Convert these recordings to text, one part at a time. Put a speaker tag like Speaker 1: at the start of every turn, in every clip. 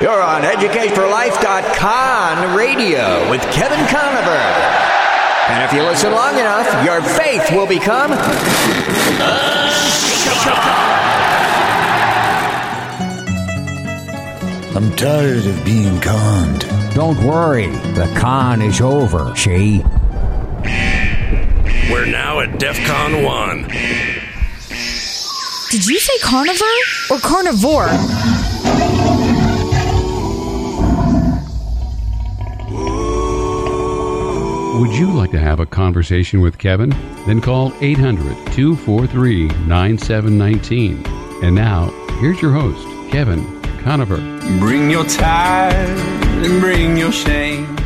Speaker 1: You're on EducateForLife.com radio with Kevin Conover. And if you listen long enough, your faith will become
Speaker 2: I'm tired of being conned.
Speaker 3: Don't worry, the con is over, she.
Speaker 4: We're now at DEF CON 1.
Speaker 5: Did you say carnivore or carnivore?
Speaker 6: Would you like to have a conversation with Kevin? Then call 800 243 9719. And now, here's your host, Kevin Conover.
Speaker 7: Bring your tide and bring your shame.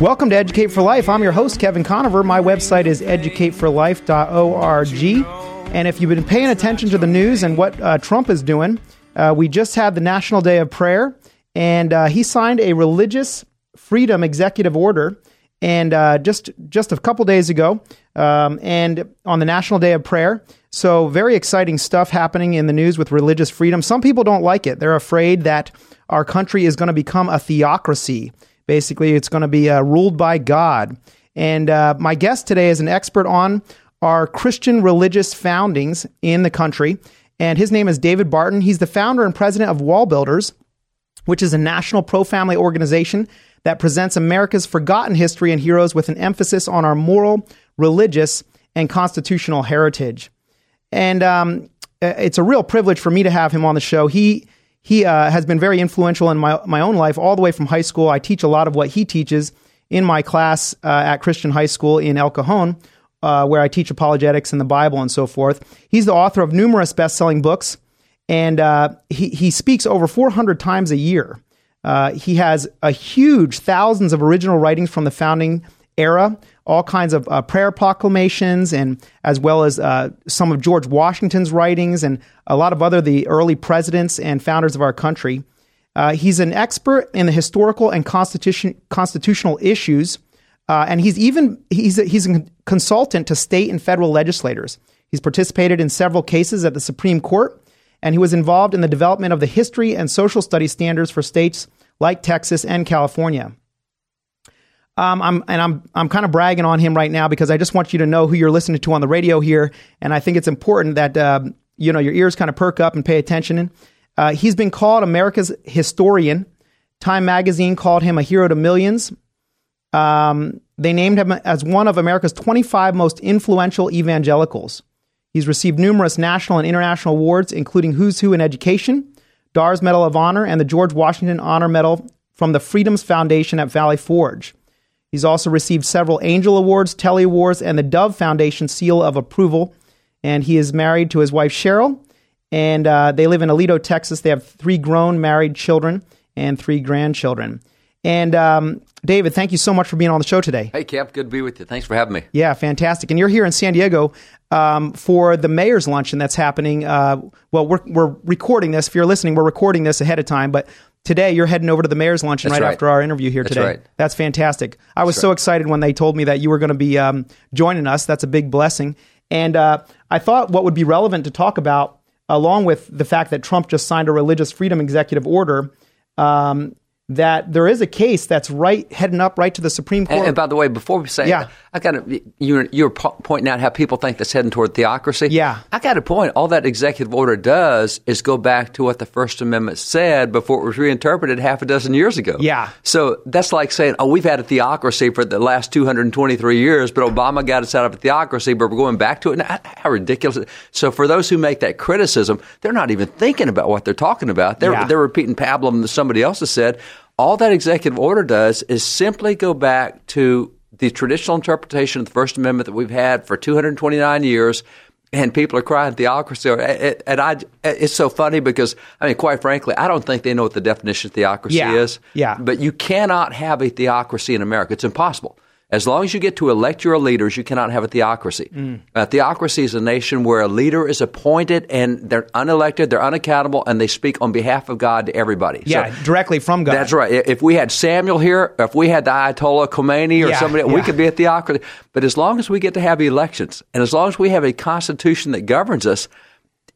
Speaker 8: Welcome to Educate for Life. I'm your host, Kevin Conover. My website is educateforlife.org. And if you've been paying attention to the news and what uh, Trump is doing, uh, we just had the National Day of Prayer, and uh, he signed a religious freedom executive order. And uh, just just a couple days ago, um, and on the National Day of Prayer, so very exciting stuff happening in the news with religious freedom. Some people don't like it; they're afraid that our country is going to become a theocracy. Basically, it's going to be uh, ruled by God. And uh, my guest today is an expert on our Christian religious foundings in the country. And his name is David Barton. He's the founder and president of Wall Builders, which is a national pro family organization that presents America's forgotten history and heroes with an emphasis on our moral, religious, and constitutional heritage. And um, it's a real privilege for me to have him on the show. He he uh, has been very influential in my, my own life all the way from high school. I teach a lot of what he teaches in my class uh, at Christian High School in El Cajon, uh, where I teach apologetics and the Bible and so forth. He's the author of numerous best selling books, and uh, he, he speaks over 400 times a year. Uh, he has a huge thousands of original writings from the founding era, all kinds of uh, prayer proclamations, and as well as uh, some of George Washington's writings and a lot of other the early presidents and founders of our country. Uh, he's an expert in the historical and constitution, constitutional issues, uh, and he's even he's a, he's a consultant to state and federal legislators. He's participated in several cases at the Supreme Court, and he was involved in the development of the history and social studies standards for states like Texas and California. Um, I'm and I'm I'm kind of bragging on him right now because I just want you to know who you're listening to on the radio here, and I think it's important that uh, you know your ears kind of perk up and pay attention. Uh, he's been called America's historian. Time magazine called him a hero to millions. Um, they named him as one of America's 25 most influential evangelicals. He's received numerous national and international awards, including Who's Who in Education, DAR's Medal of Honor, and the George Washington Honor Medal from the Freedoms Foundation at Valley Forge. He's also received several Angel Awards, Telly Awards, and the Dove Foundation Seal of Approval. And he is married to his wife Cheryl, and uh, they live in Aledo, Texas. They have three grown married children and three grandchildren. And um, David, thank you so much for being on the show today.
Speaker 9: Hey, Cap, good to be with you. Thanks for having me.
Speaker 8: Yeah, fantastic. And you're here in San Diego um, for the mayor's luncheon that's happening. Uh, well, we're, we're recording this. If you're listening, we're recording this ahead of time, but today you're heading over to the mayor's luncheon right,
Speaker 9: right.
Speaker 8: after our interview here
Speaker 9: That's
Speaker 8: today.
Speaker 9: right.
Speaker 8: That's fantastic. I was
Speaker 9: That's
Speaker 8: so
Speaker 9: right.
Speaker 8: excited when they told me that you were going to be um, joining us. That's a big blessing. And uh, I thought what would be relevant to talk about, along with the fact that Trump just signed a religious freedom executive order, um, that there is a case that's right heading up right to the Supreme Court.
Speaker 9: And, and by the way, before we say,
Speaker 8: Yeah.
Speaker 9: I got to you're you're po- pointing out how people think that's heading toward theocracy.
Speaker 8: Yeah.
Speaker 9: I got a point. All that executive order does is go back to what the First Amendment said before it was reinterpreted half a dozen years ago.
Speaker 8: Yeah.
Speaker 9: So that's like saying, oh, we've had a theocracy for the last 223 years, but Obama got us out of a theocracy, but we're going back to it. Now, how ridiculous! So for those who make that criticism, they're not even thinking about what they're talking about. They're
Speaker 8: Yeah.
Speaker 9: they're repeating pablum that somebody else has said. All that executive order does is simply go back to the traditional interpretation of the First Amendment that we've had for 229 years. And people are crying theocracy. And I, it's so funny because, I mean, quite frankly, I don't think they know what the definition of theocracy
Speaker 8: Yeah.
Speaker 9: is.
Speaker 8: Yeah.
Speaker 9: But you cannot have a theocracy in America. It's impossible. As long as you get to elect your leaders, you cannot have a theocracy.
Speaker 8: Mm.
Speaker 9: A theocracy is a nation where a leader is appointed and they're unelected, they're unaccountable, and they speak on behalf of God to everybody.
Speaker 8: yeah,
Speaker 9: So-
Speaker 8: directly from God.
Speaker 9: that's right. If we had Samuel here, if we had the Ayatollah Khomeini or
Speaker 8: Yeah,
Speaker 9: somebody, we could be a theocracy. But as long as we get to have elections, and as long as we have a constitution that governs us,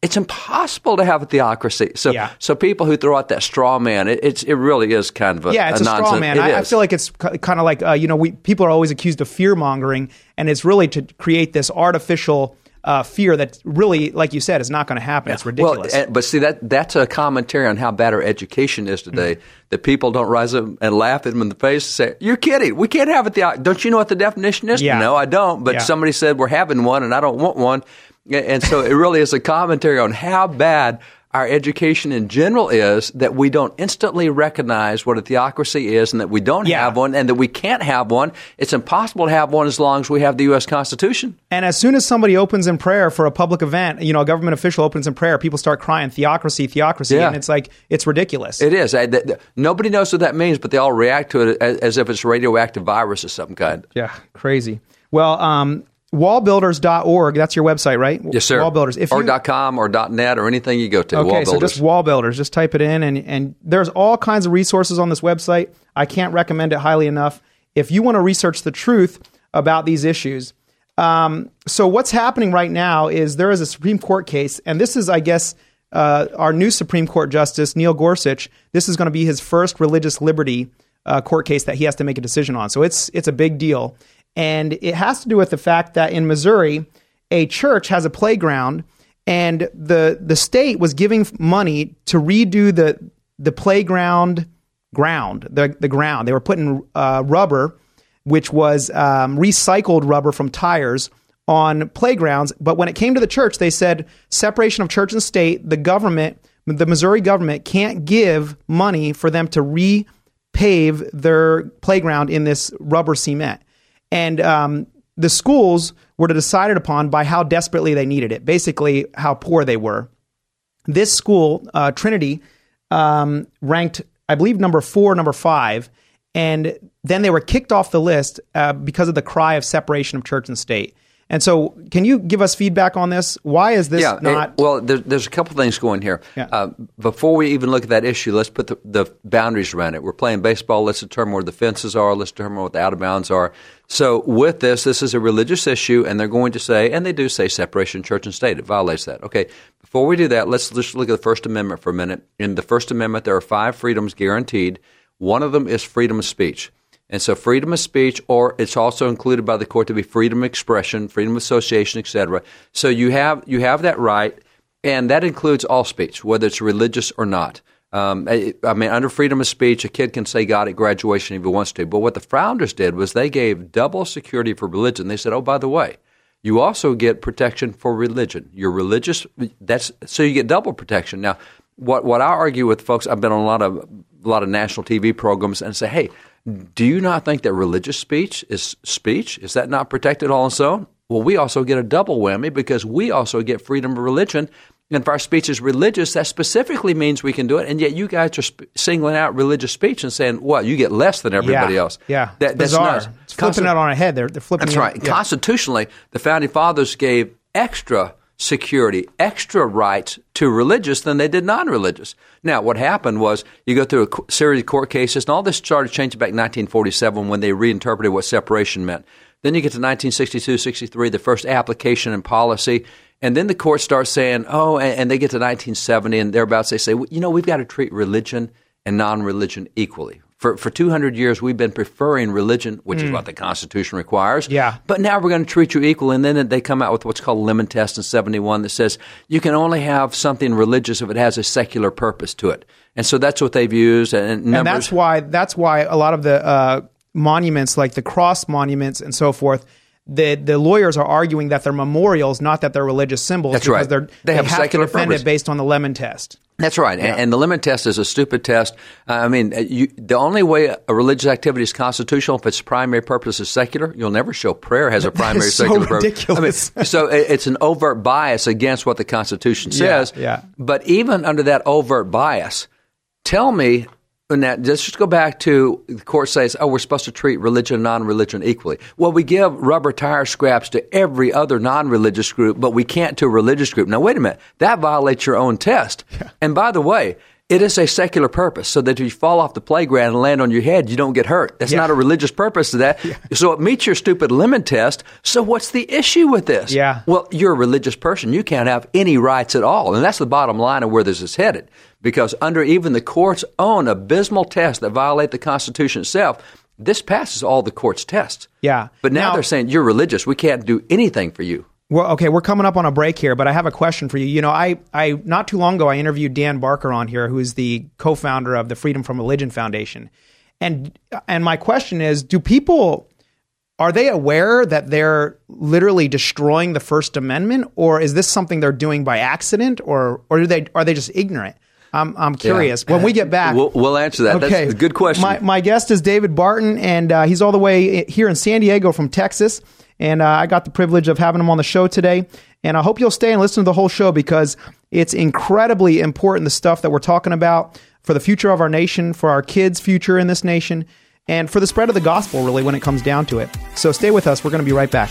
Speaker 9: it's impossible to have a theocracy. So,
Speaker 8: Yeah.
Speaker 9: so people who throw out that straw man, it, it's it really is kind of a
Speaker 8: Yeah, it's a,
Speaker 9: nonsense.
Speaker 8: straw man. I, I feel like it's kind of like uh, you know, we people are always accused of fear mongering, and it's really to create this artificial uh, fear that really, like you said, is not going to happen. It's ridiculous.
Speaker 9: Well, but see that that's a commentary on how bad our education is today.
Speaker 8: Mm-hmm.
Speaker 9: That people don't rise up and laugh at them in the face and say, "You're kidding. We can't have it." The don't you know what the definition is?
Speaker 8: Yeah.
Speaker 9: No, I don't. But
Speaker 8: Yeah.
Speaker 9: somebody said we're having one, and I don't want one. And so it really is a commentary on how bad our education in general is that we don't instantly recognize what a theocracy is and that we don't
Speaker 8: Yeah.
Speaker 9: have one and that we can't have one. It's impossible to have one as long as we have the U.S. Constitution.
Speaker 8: And as soon as somebody opens in prayer for a public event, you know, a government official opens in prayer, people start crying theocracy, theocracy,
Speaker 9: Yeah.
Speaker 8: and it's like it's ridiculous.
Speaker 9: It is. I, th- th- nobody knows what that means, but they all react to it as, as if it's a radioactive virus of some kind.
Speaker 8: yeah, crazy. Well, um, wallbuilders.org, that's your website, right?
Speaker 9: Yes, sir.
Speaker 8: Wallbuilders. If
Speaker 9: or
Speaker 8: you,
Speaker 9: .com or .net or anything you go to.
Speaker 8: Okay, so just wallbuilders. Just type it in, and and there's all kinds of resources on this website. I can't recommend it highly enough. If you want to research the truth about these issues, um, so what's happening right now is there is a Supreme Court case, and this is, I guess, uh, our new Supreme Court Justice Neil Gorsuch. This is going to be his first religious liberty uh, court case that he has to make a decision on. So it's it's a big deal, and it has to do with the fact that in Missouri, a church has a playground and the the state was giving money to redo the the playground ground the the ground. They were putting uh, rubber which was um, recycled rubber from tires on playgrounds. But when it came to the church they said separation of church and state the government the Missouri government can't give money for them to repave their playground in this rubber cement and um, the schools were decided upon by how desperately they needed it, basically how poor they were. This school, uh, Trinity, um, ranked, I believe, number four, number five, and then they were kicked off the list uh, because of the cry of separation of church and state. And so, can you give us feedback on this? Why is this
Speaker 9: yeah,
Speaker 8: not?
Speaker 9: it- well, there, there's a couple things going here.
Speaker 8: Yeah.
Speaker 9: Uh, before we even look at that issue, let's put the, the boundaries around it. We're playing baseball. Let's determine where the fences are. Let's determine what the out of bounds are. So, with this, this is a religious issue, and they're going to say, and they do say separation church and state. It violates that. Okay. Before we do that, let's just look at the First Amendment for a minute. In the First Amendment, there are five freedoms guaranteed. One of them is freedom of speech. And so freedom of speech, or it's also included by the court to be freedom of expression, freedom of association, etc. So you have you have that right, and that includes all speech, whether it's religious or not. Um, I, mean, under freedom of speech, a kid can say God at graduation if he wants to. But what the founders did was they gave double security for religion. They said, oh, by the way, you also get protection for religion. Your religious that's so you get double protection. Now, what what I argue with folks, I've been on a lot of a lot of national TV programs and say, hey, do you not think that religious speech is speech? Is that not protected all on its own? Well, we also get a double whammy because we also get freedom of religion. And if our speech is religious, that specifically means we can do it. And yet you guys are sp- singling out religious speech and saying, what, you get less than everybody
Speaker 8: yeah,
Speaker 9: else.
Speaker 8: Yeah,
Speaker 9: That, that's
Speaker 8: bizarre. It's flipping
Speaker 9: Consti-
Speaker 8: it on a head. They're they're flipping.
Speaker 9: that's right. Constitutionally, the founding fathers gave extra security, extra rights to religious than they did non-religious. Now, what happened was you go through a series of court cases, and all this started changing back in 1947 when they reinterpreted what separation meant. Then you get to 1962, 63, the first application and policy. And then the court starts saying, oh, and, they get to 1970 and thereabouts, they say, you know, we've got to treat religion and non religion equally. For, for 200 years, we've been preferring religion, which is what the Constitution requires.
Speaker 8: Yeah.
Speaker 9: But now we're going to treat you equal. And then they come out with what's called the Lemon Test in 71 that says you can only have something religious if it has a secular purpose to it. And so that's what they've used. And,
Speaker 8: and that's why that's why a lot of the uh, monuments, like the cross monuments and so forth, the the lawyers are arguing that they're memorials, not that they're religious symbols.
Speaker 9: That's
Speaker 8: because
Speaker 9: right.
Speaker 8: They're,
Speaker 9: They have
Speaker 8: to
Speaker 9: secular
Speaker 8: defend
Speaker 9: purpose.
Speaker 8: it based on the lemon test.
Speaker 9: That's right, and, and the lemon test is a stupid test. Uh, I mean, uh, you, the only way a religious activity is constitutional if its primary purpose is secular. You'll never show prayer has a primary
Speaker 8: is so
Speaker 9: secular
Speaker 8: ridiculous.
Speaker 9: purpose. I mean, so it's an overt bias against what the Constitution
Speaker 8: Yeah,
Speaker 9: says.
Speaker 8: yeah.
Speaker 9: But even under that overt bias, tell me. And that, let's just go back to the court says, oh, we're supposed to treat religion and non-religion equally. Well, we give rubber tire scraps to every other non-religious group, but we can't to a religious group. Now, wait a minute. That violates your own test. And by the way, It is a secular purpose, so that if you fall off the playground and land on your head, you don't get hurt. That's
Speaker 8: Yeah.
Speaker 9: not a religious purpose to that. So it meets your stupid lemon test. So what's the issue with this?
Speaker 8: Yeah.
Speaker 9: Well, you're a religious person. You can't have any rights at all. And that's the bottom line of where this is headed. Because under even the court's own abysmal tests that violate the Constitution itself, this passes all the court's tests.
Speaker 8: Yeah.
Speaker 9: But now,
Speaker 8: Now-
Speaker 9: they're saying you're religious. We can't do anything for you.
Speaker 8: Well, okay, we're coming up on a break here, but I have a question for you. You know, I, I not too long ago I interviewed Dan Barker on here, who is the co-founder of the Freedom from Religion Foundation, and and my question is, do people are they aware that they're literally destroying the First Amendment, or is this something they're doing by accident, or or do they are they just ignorant? I'm I'm curious. When we get back,
Speaker 9: We'll, we'll answer that.
Speaker 8: Okay,
Speaker 9: That's a good question.
Speaker 8: My, my guest is David Barton, and uh, he's all the way here in San Diego from Texas. And uh, I got the privilege of having him on the show today. And I hope you'll stay and listen to the whole show because it's incredibly important the stuff that we're talking about for the future of our nation, for our kids' future in this nation, and for the spread of the gospel, really, when it comes down to it. So stay with us. We're going to be right back.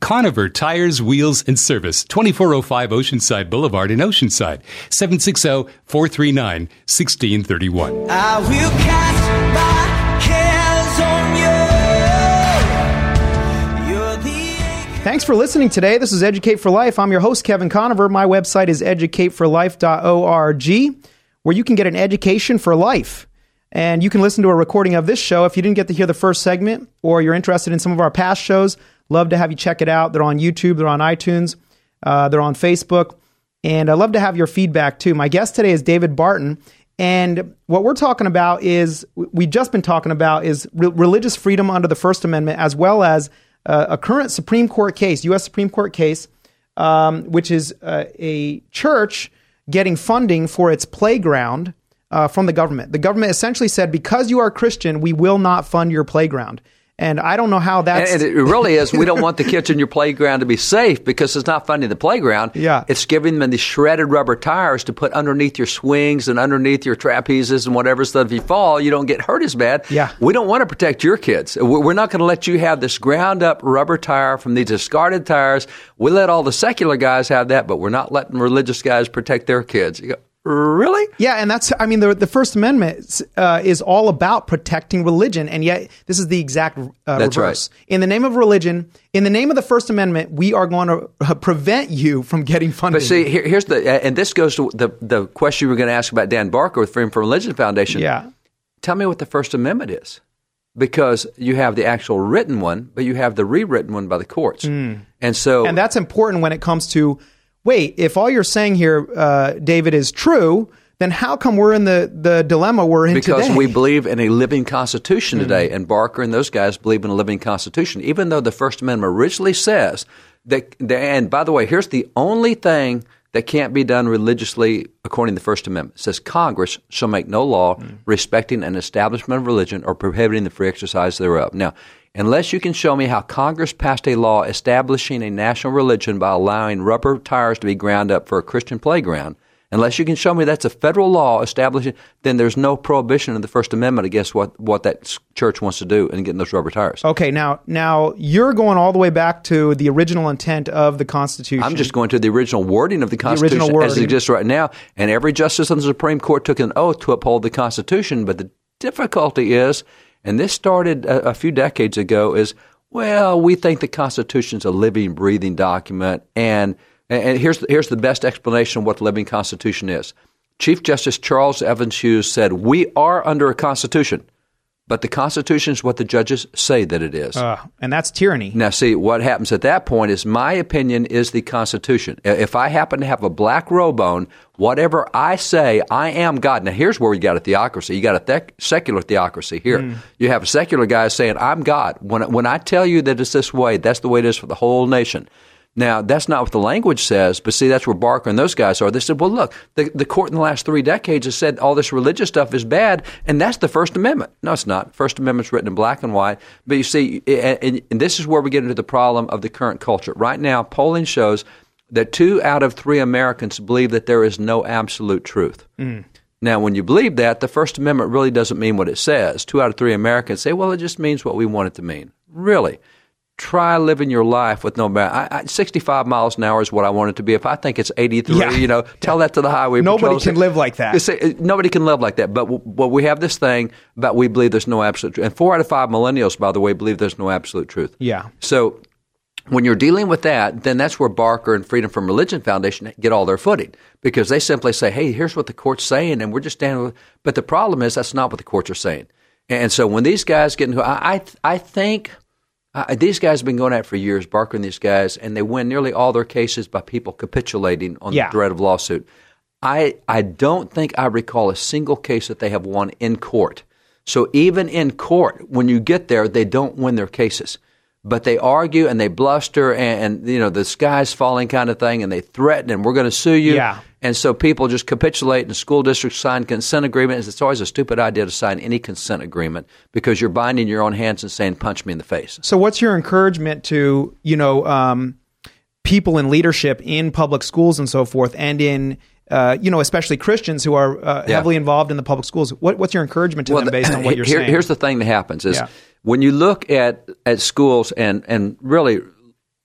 Speaker 10: Conover Tires, Wheels, and Service, 2405 Oceanside Boulevard in Oceanside, 760-439-1631.
Speaker 7: I will cast my cares on you. You're the
Speaker 8: Thanks for listening today. This is Educate for Life. I'm your host, Kevin Conover. My website is educateforlife.org, where you can get an education for life. And you can listen to a recording of this show if you didn't get to hear the first segment or you're interested in some of our past shows. Love to have you check it out. They're on YouTube, they're on iTunes, uh, they're on Facebook. And I love to have your feedback too. My guest today is David Barton. And what we're talking about is, we've just been talking about is re- religious freedom under the First Amendment, as well as uh, a current Supreme Court case, U.S. Supreme Court case, um, which is uh, a church getting funding for its playground uh, from the government. The government essentially said, because you are Christian, we will not fund your playground. And I don't know how that's.
Speaker 9: And, it really is. We don't want the kids in your playground to be safe because it's not funding the playground.
Speaker 8: Yeah.
Speaker 9: It's giving them these shredded rubber tires to put underneath your swings and underneath your trapezes and whatever, so that if you fall, you don't get hurt as bad.
Speaker 8: Yeah.
Speaker 9: We don't want to protect your kids. We're we're not going to let you have this ground up rubber tire from these discarded tires. We let all the secular guys have that, but we're not letting religious guys protect their kids. You go, really?
Speaker 8: Yeah, and that's, I mean, the, the First Amendment uh, is all about protecting religion, and yet this is the exact uh,
Speaker 9: That's
Speaker 8: reverse.
Speaker 9: right.
Speaker 8: In the name of religion, in the name of the First Amendment, we are going to uh, prevent you from getting funding.
Speaker 9: But see, here, here's the, and this goes to the, the question you were going to ask about Dan Barker with Freedom from Religion Foundation.
Speaker 8: Yeah.
Speaker 9: Tell me what the First Amendment is. Because you have the actual written one, but you have the rewritten one by the courts. And so
Speaker 8: and that's important when it comes to wait, if all you're saying here, uh, David, is true, then how come we're in the, the dilemma we're in
Speaker 9: because
Speaker 8: today?
Speaker 9: we believe in a living Constitution today, and Barker and those guys believe in a living Constitution, even though the First Amendment originally says that. And by the way, here's the only thing that can't be done religiously according to the First Amendment. It says Congress shall make no law respecting an establishment of religion or prohibiting the free exercise thereof. Now, unless you can show me how Congress passed a law establishing a national religion by allowing rubber tires to be ground up for a Christian playground, unless you can show me that's a federal law establishing, then there's no prohibition in the First Amendment against what, what that church wants to do in getting those rubber tires.
Speaker 8: Okay, now now you're going all the way back to the original intent of the Constitution.
Speaker 9: I'm just going to the original wording of the Constitution as it exists right now. And every justice on the Supreme Court took an oath to uphold the Constitution. But the difficulty is, and this started a, a few decades ago, is well, we think the Constitution is a living, breathing document. And, and here's, here's the best explanation of what the living Constitution is. Chief Justice Charles Evans Hughes said, We are under a Constitution, but the Constitution is what the judges say that it is.
Speaker 8: Uh, and that's tyranny.
Speaker 9: Now, see, what happens at that point is my opinion is the Constitution. If I happen to have a black robe on, whatever I say, I am God. Now, here's where you got a theocracy. You got a thec- secular theocracy here.
Speaker 8: Mm.
Speaker 9: You have a secular guy saying, I'm God. When, when I tell you that it's this way, that's the way it is for the whole nation. Now, that's not what the language says, but see, that's where Barker and those guys are. They said, well, look, the, the court in the last three decades has said all this religious stuff is bad, and that's the First Amendment. No, it's not. First Amendment's written in black and white. But you see, and, and this is where we get into the problem of the current culture. Right now, polling shows that two out of three Americans believe that there is no absolute truth. Mm. Now, when you believe that, the First Amendment really doesn't mean what it says. Two out of three Americans say, well, it just means what we want it to mean. Really? Try living your life with no bound. I, I, 65 miles an hour is what I want it to be. If I think it's 83,
Speaker 8: Yeah.
Speaker 9: you know, tell that to the highway
Speaker 8: Nobody can live like that.
Speaker 9: Uh, nobody can live like that. But, w- but we have this thing about we believe there's no absolute truth. And four out of five millennials, by the way, believe there's no absolute truth.
Speaker 8: Yeah.
Speaker 9: So when you're dealing with that, then that's where Barker and Freedom from Religion Foundation get all their footing because they simply say, "Hey, here's what the court's saying," and we're just standing with. But the problem is that's not what the courts are saying. And so when these guys get into, I, I, I think uh, these guys have been going at it for years, Barker and these guys, and they win nearly all their cases by people capitulating on
Speaker 8: Yeah.
Speaker 9: the threat of lawsuit. I, I don't think I recall a single case that they have won in court. So even in court, when you get there, they don't win their cases. But they argue and they bluster and, and you know the sky's falling kind of thing, and they threaten and we're going to sue you.
Speaker 8: Yeah.
Speaker 9: And so people just capitulate, and school districts sign consent agreements. It's always a stupid idea to sign any consent agreement because you're binding your own hands and saying, "Punch me in the face."
Speaker 8: So, what's your encouragement to you know um, people in leadership in public schools and so forth, and in uh, you know especially Christians who are uh,
Speaker 9: Yeah.
Speaker 8: heavily involved in the public schools? What, what's your encouragement to them
Speaker 9: the-
Speaker 8: based on what you're
Speaker 9: here-
Speaker 8: saying?
Speaker 9: Here's the thing that happens is
Speaker 8: Yeah.
Speaker 9: when you look at, at schools and, and really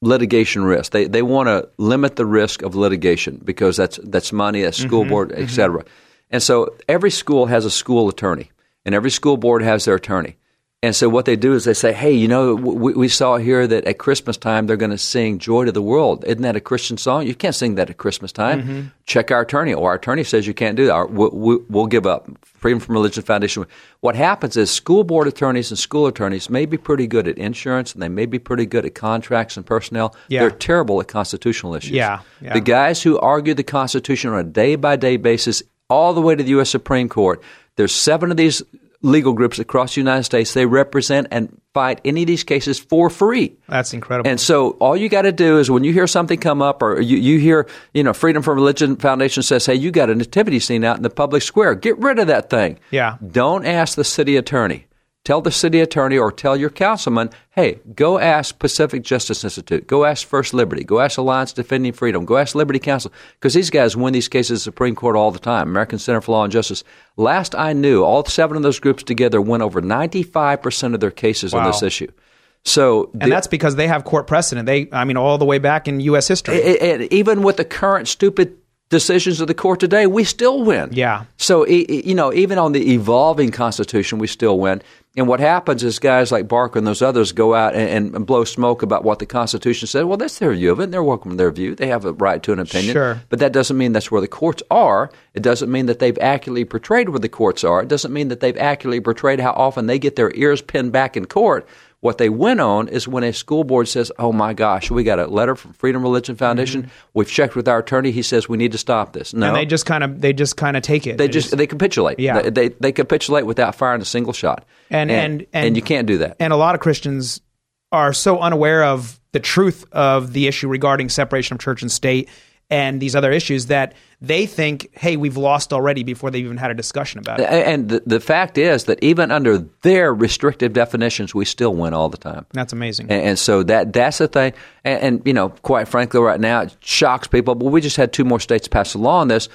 Speaker 9: litigation risk, they, they want to limit the risk of litigation because that's that's money, that's school
Speaker 8: Mhm,
Speaker 9: board, et cetera. And so every school has a school attorney, and every school board has their attorney. And so what they do is they say, hey, you know, we, we saw here that at Christmas time they're going to sing "Joy to the World." Isn't that a Christian song? You can't sing that at Christmas time.
Speaker 8: Mhm.
Speaker 9: Check our attorney. Or our attorney says you can't do that. Or we, we, we'll give up. Freedom from Religion Foundation. What happens is school board attorneys and school attorneys may be pretty good at insurance and they may be pretty good at contracts and personnel.
Speaker 8: Yeah.
Speaker 9: They're terrible at constitutional issues.
Speaker 8: Yeah, yeah.
Speaker 9: The guys who argue the Constitution on a day by day basis, all the way to the U.S. Supreme Court, there's seven of these legal groups across the United States. They represent and fight any of these cases for free.
Speaker 8: That's incredible.
Speaker 9: And so all you got to do is when you hear something come up or you, you hear, you know, Freedom from Religion Foundation says, hey, you got a nativity scene out in the public square. Get rid of that thing.
Speaker 8: Yeah.
Speaker 9: Don't ask the city attorney. Tell the city attorney or tell your councilman, hey, go ask Pacific Justice Institute. Go ask First Liberty. Go ask Alliance Defending Freedom. Go ask Liberty Counsel. Because these guys win these cases at the Supreme Court all the time. American Center for Law and Justice. Last I knew, all seven of those groups together win over 95% of their cases on this issue. So
Speaker 8: and that's because they have court precedent. They, I mean, all the way back in U.S. history.
Speaker 9: and even with the current stupid decisions of the court today, we still win.
Speaker 8: Yeah.
Speaker 9: So you know, even on the evolving Constitution, we still win. And what happens is guys like Barker and those others go out and, and blow smoke about what the Constitution said. Well, that's their view of it. And they're welcome to their view. They have a right to an opinion.
Speaker 8: Sure.
Speaker 9: But that doesn't mean that's where the courts are. It doesn't mean that they've accurately portrayed where the courts are. It doesn't mean that they've accurately portrayed how often they get their ears pinned back in court What they went on is when a school board says, "Oh my gosh, we got a letter from Freedom Religion Foundation. Mm-hmm. We've checked with our attorney. He says we need to stop this." No,
Speaker 8: And they just kind of they just kind of take it.
Speaker 9: they just they capitulate.
Speaker 8: Yeah.
Speaker 9: they, they they capitulate without firing a single shot.
Speaker 8: And- and- and-
Speaker 9: you can't do that.
Speaker 8: and a lot of Christians are so unaware of the truth of the issue regarding separation of church and state and these other issues that they think, hey, we've lost already before they've even had a discussion about it.
Speaker 9: And the, the fact is that even under their restrictive definitions, we still win all the time.
Speaker 8: That's amazing.
Speaker 9: And, and so that that's the thing. And, and you know, quite frankly, right now it shocks people. But we just had two more states pass a law on this.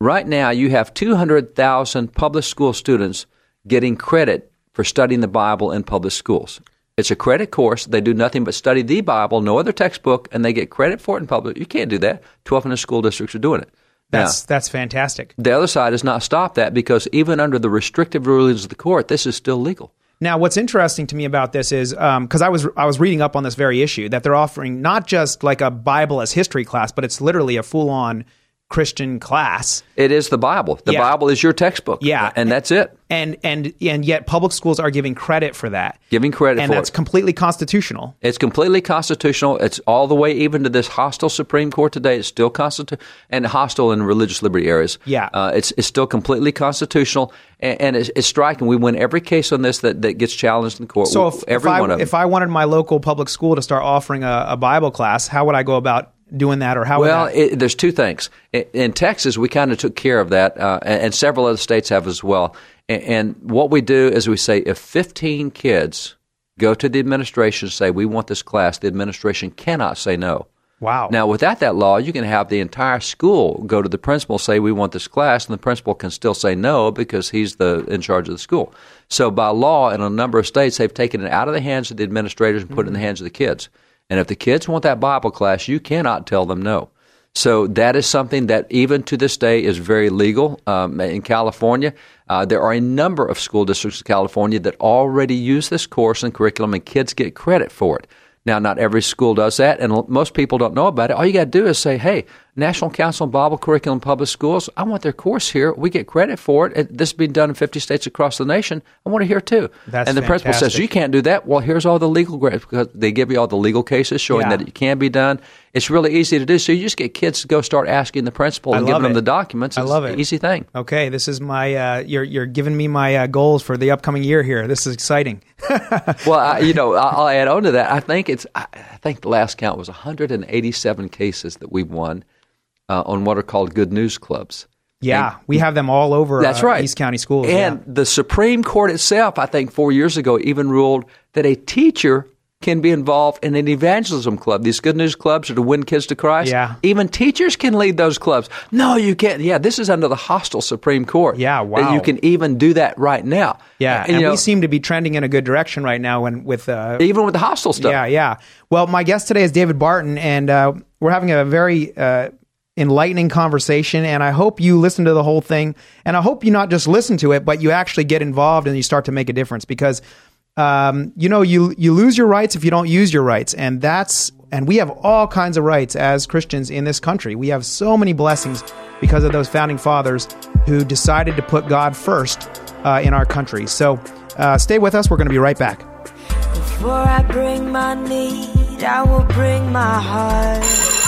Speaker 9: Right now, you have two hundred thousand public school students getting credit for studying the Bible in public schools. It's a credit course. They do nothing but study the Bible, no other textbook, and they get credit for it in public. You can't do that. Twelve hundred school districts are doing it. Now,
Speaker 8: That's that's fantastic.
Speaker 9: the other side has not stopped that because even under the restrictive rulings of the court, this is still legal.
Speaker 8: Now, what's interesting to me about this is um, because I was I was reading up on this very issue that they're offering not just like a Bible as history class, but it's literally a full on Christian class.
Speaker 9: It is the Bible. The
Speaker 8: Yeah.
Speaker 9: Bible is your textbook.
Speaker 8: Yeah.
Speaker 9: and that's it.
Speaker 8: And and and yet public schools are giving credit for that.
Speaker 9: Giving credit
Speaker 8: and that's
Speaker 9: it.
Speaker 8: completely constitutional.
Speaker 9: It's completely constitutional. It's all the way even to this hostile Supreme Court today. It's still constitutional and hostile in religious liberty areas.
Speaker 8: Yeah.
Speaker 9: uh, it's it's still completely constitutional, and, and it's, it's striking. We win every case on this that, that gets challenged in the court.
Speaker 8: So if,
Speaker 9: every
Speaker 8: if I
Speaker 9: one of them.
Speaker 8: if I wanted my local public school to start offering a, a Bible class, how would I go about doing that, or how?
Speaker 9: well, it, there's two things. In, in Texas, we kind of took care of that, uh, and, and several other states have as well. And, and what we do is we say if 15 kids go to the administration and say we want this class, the administration cannot say no.
Speaker 8: wow.
Speaker 9: Now, without that law, you can have the entire school go to the principal, say, we want this class, and the principal can still say no because he's the in charge of the school. So, by law, in a number of states, they've taken it out of the hands of the administrators and put it in the hands of the kids. And if the kids want that Bible class, you cannot tell them no. So that is something that even to this day is very legal um, in California. Uh, there are a number of school districts in California that already use this course and curriculum, and kids get credit for it. Now, not every school does that, and most people don't know about it. All you got to do is say, "Hey, National Council on Bible Curriculum Public Schools, I want their course here. We get credit for it. This is being done in 50 states across the nation. I want it here too."
Speaker 8: That's
Speaker 9: and the principal says, "You can't do that." Well, here's all the legal grants because they give you all the legal cases showing
Speaker 8: Yeah.
Speaker 9: that it can be done. It's really easy to do. So you just get kids to go start asking the principal
Speaker 8: I
Speaker 9: and
Speaker 8: love
Speaker 9: giving them the documents.
Speaker 8: I
Speaker 9: It's
Speaker 8: love
Speaker 9: an
Speaker 8: it.
Speaker 9: Easy thing.
Speaker 8: Okay, this is my uh, you're you're giving me my uh, goals for the upcoming year here. This is exciting.
Speaker 9: well, I, you know, I- I'll add on to that. I think it's. I I think the last count was 187 cases that we've won uh, on what are called good news clubs.
Speaker 8: Yeah, we have them all over.
Speaker 9: That's
Speaker 8: uh,
Speaker 9: right.
Speaker 8: East County schools.
Speaker 9: And the Supreme Court itself, I think, four years ago, even ruled that a teacher can be involved in an evangelism club. These good news clubs are to win kids to Christ.
Speaker 8: Yeah.
Speaker 9: Even teachers can lead those clubs. No, you can't. Yeah, this is under the hostile Supreme Court.
Speaker 8: Yeah, wow.
Speaker 9: you can even do that right now.
Speaker 8: yeah,
Speaker 9: And,
Speaker 8: and,
Speaker 9: you know,
Speaker 8: we seem to be trending in a good direction right now. When with uh,
Speaker 9: even with the hostile stuff.
Speaker 8: Yeah, yeah. Well, my guest today is David Barton, and uh, we're having a very uh, enlightening conversation. And I hope you listen to the whole thing, and I hope you not just listen to it, but you actually get involved and you start to make a difference because. Um, you know, you you lose your rights if you don't use your rights, and that's and we have all kinds of rights as Christians in this country. We have so many blessings because of those founding fathers who decided to put God first uh, in our country. So, uh, stay with us. We're going to be right back.
Speaker 11: Before I bring my need, I will bring my heart.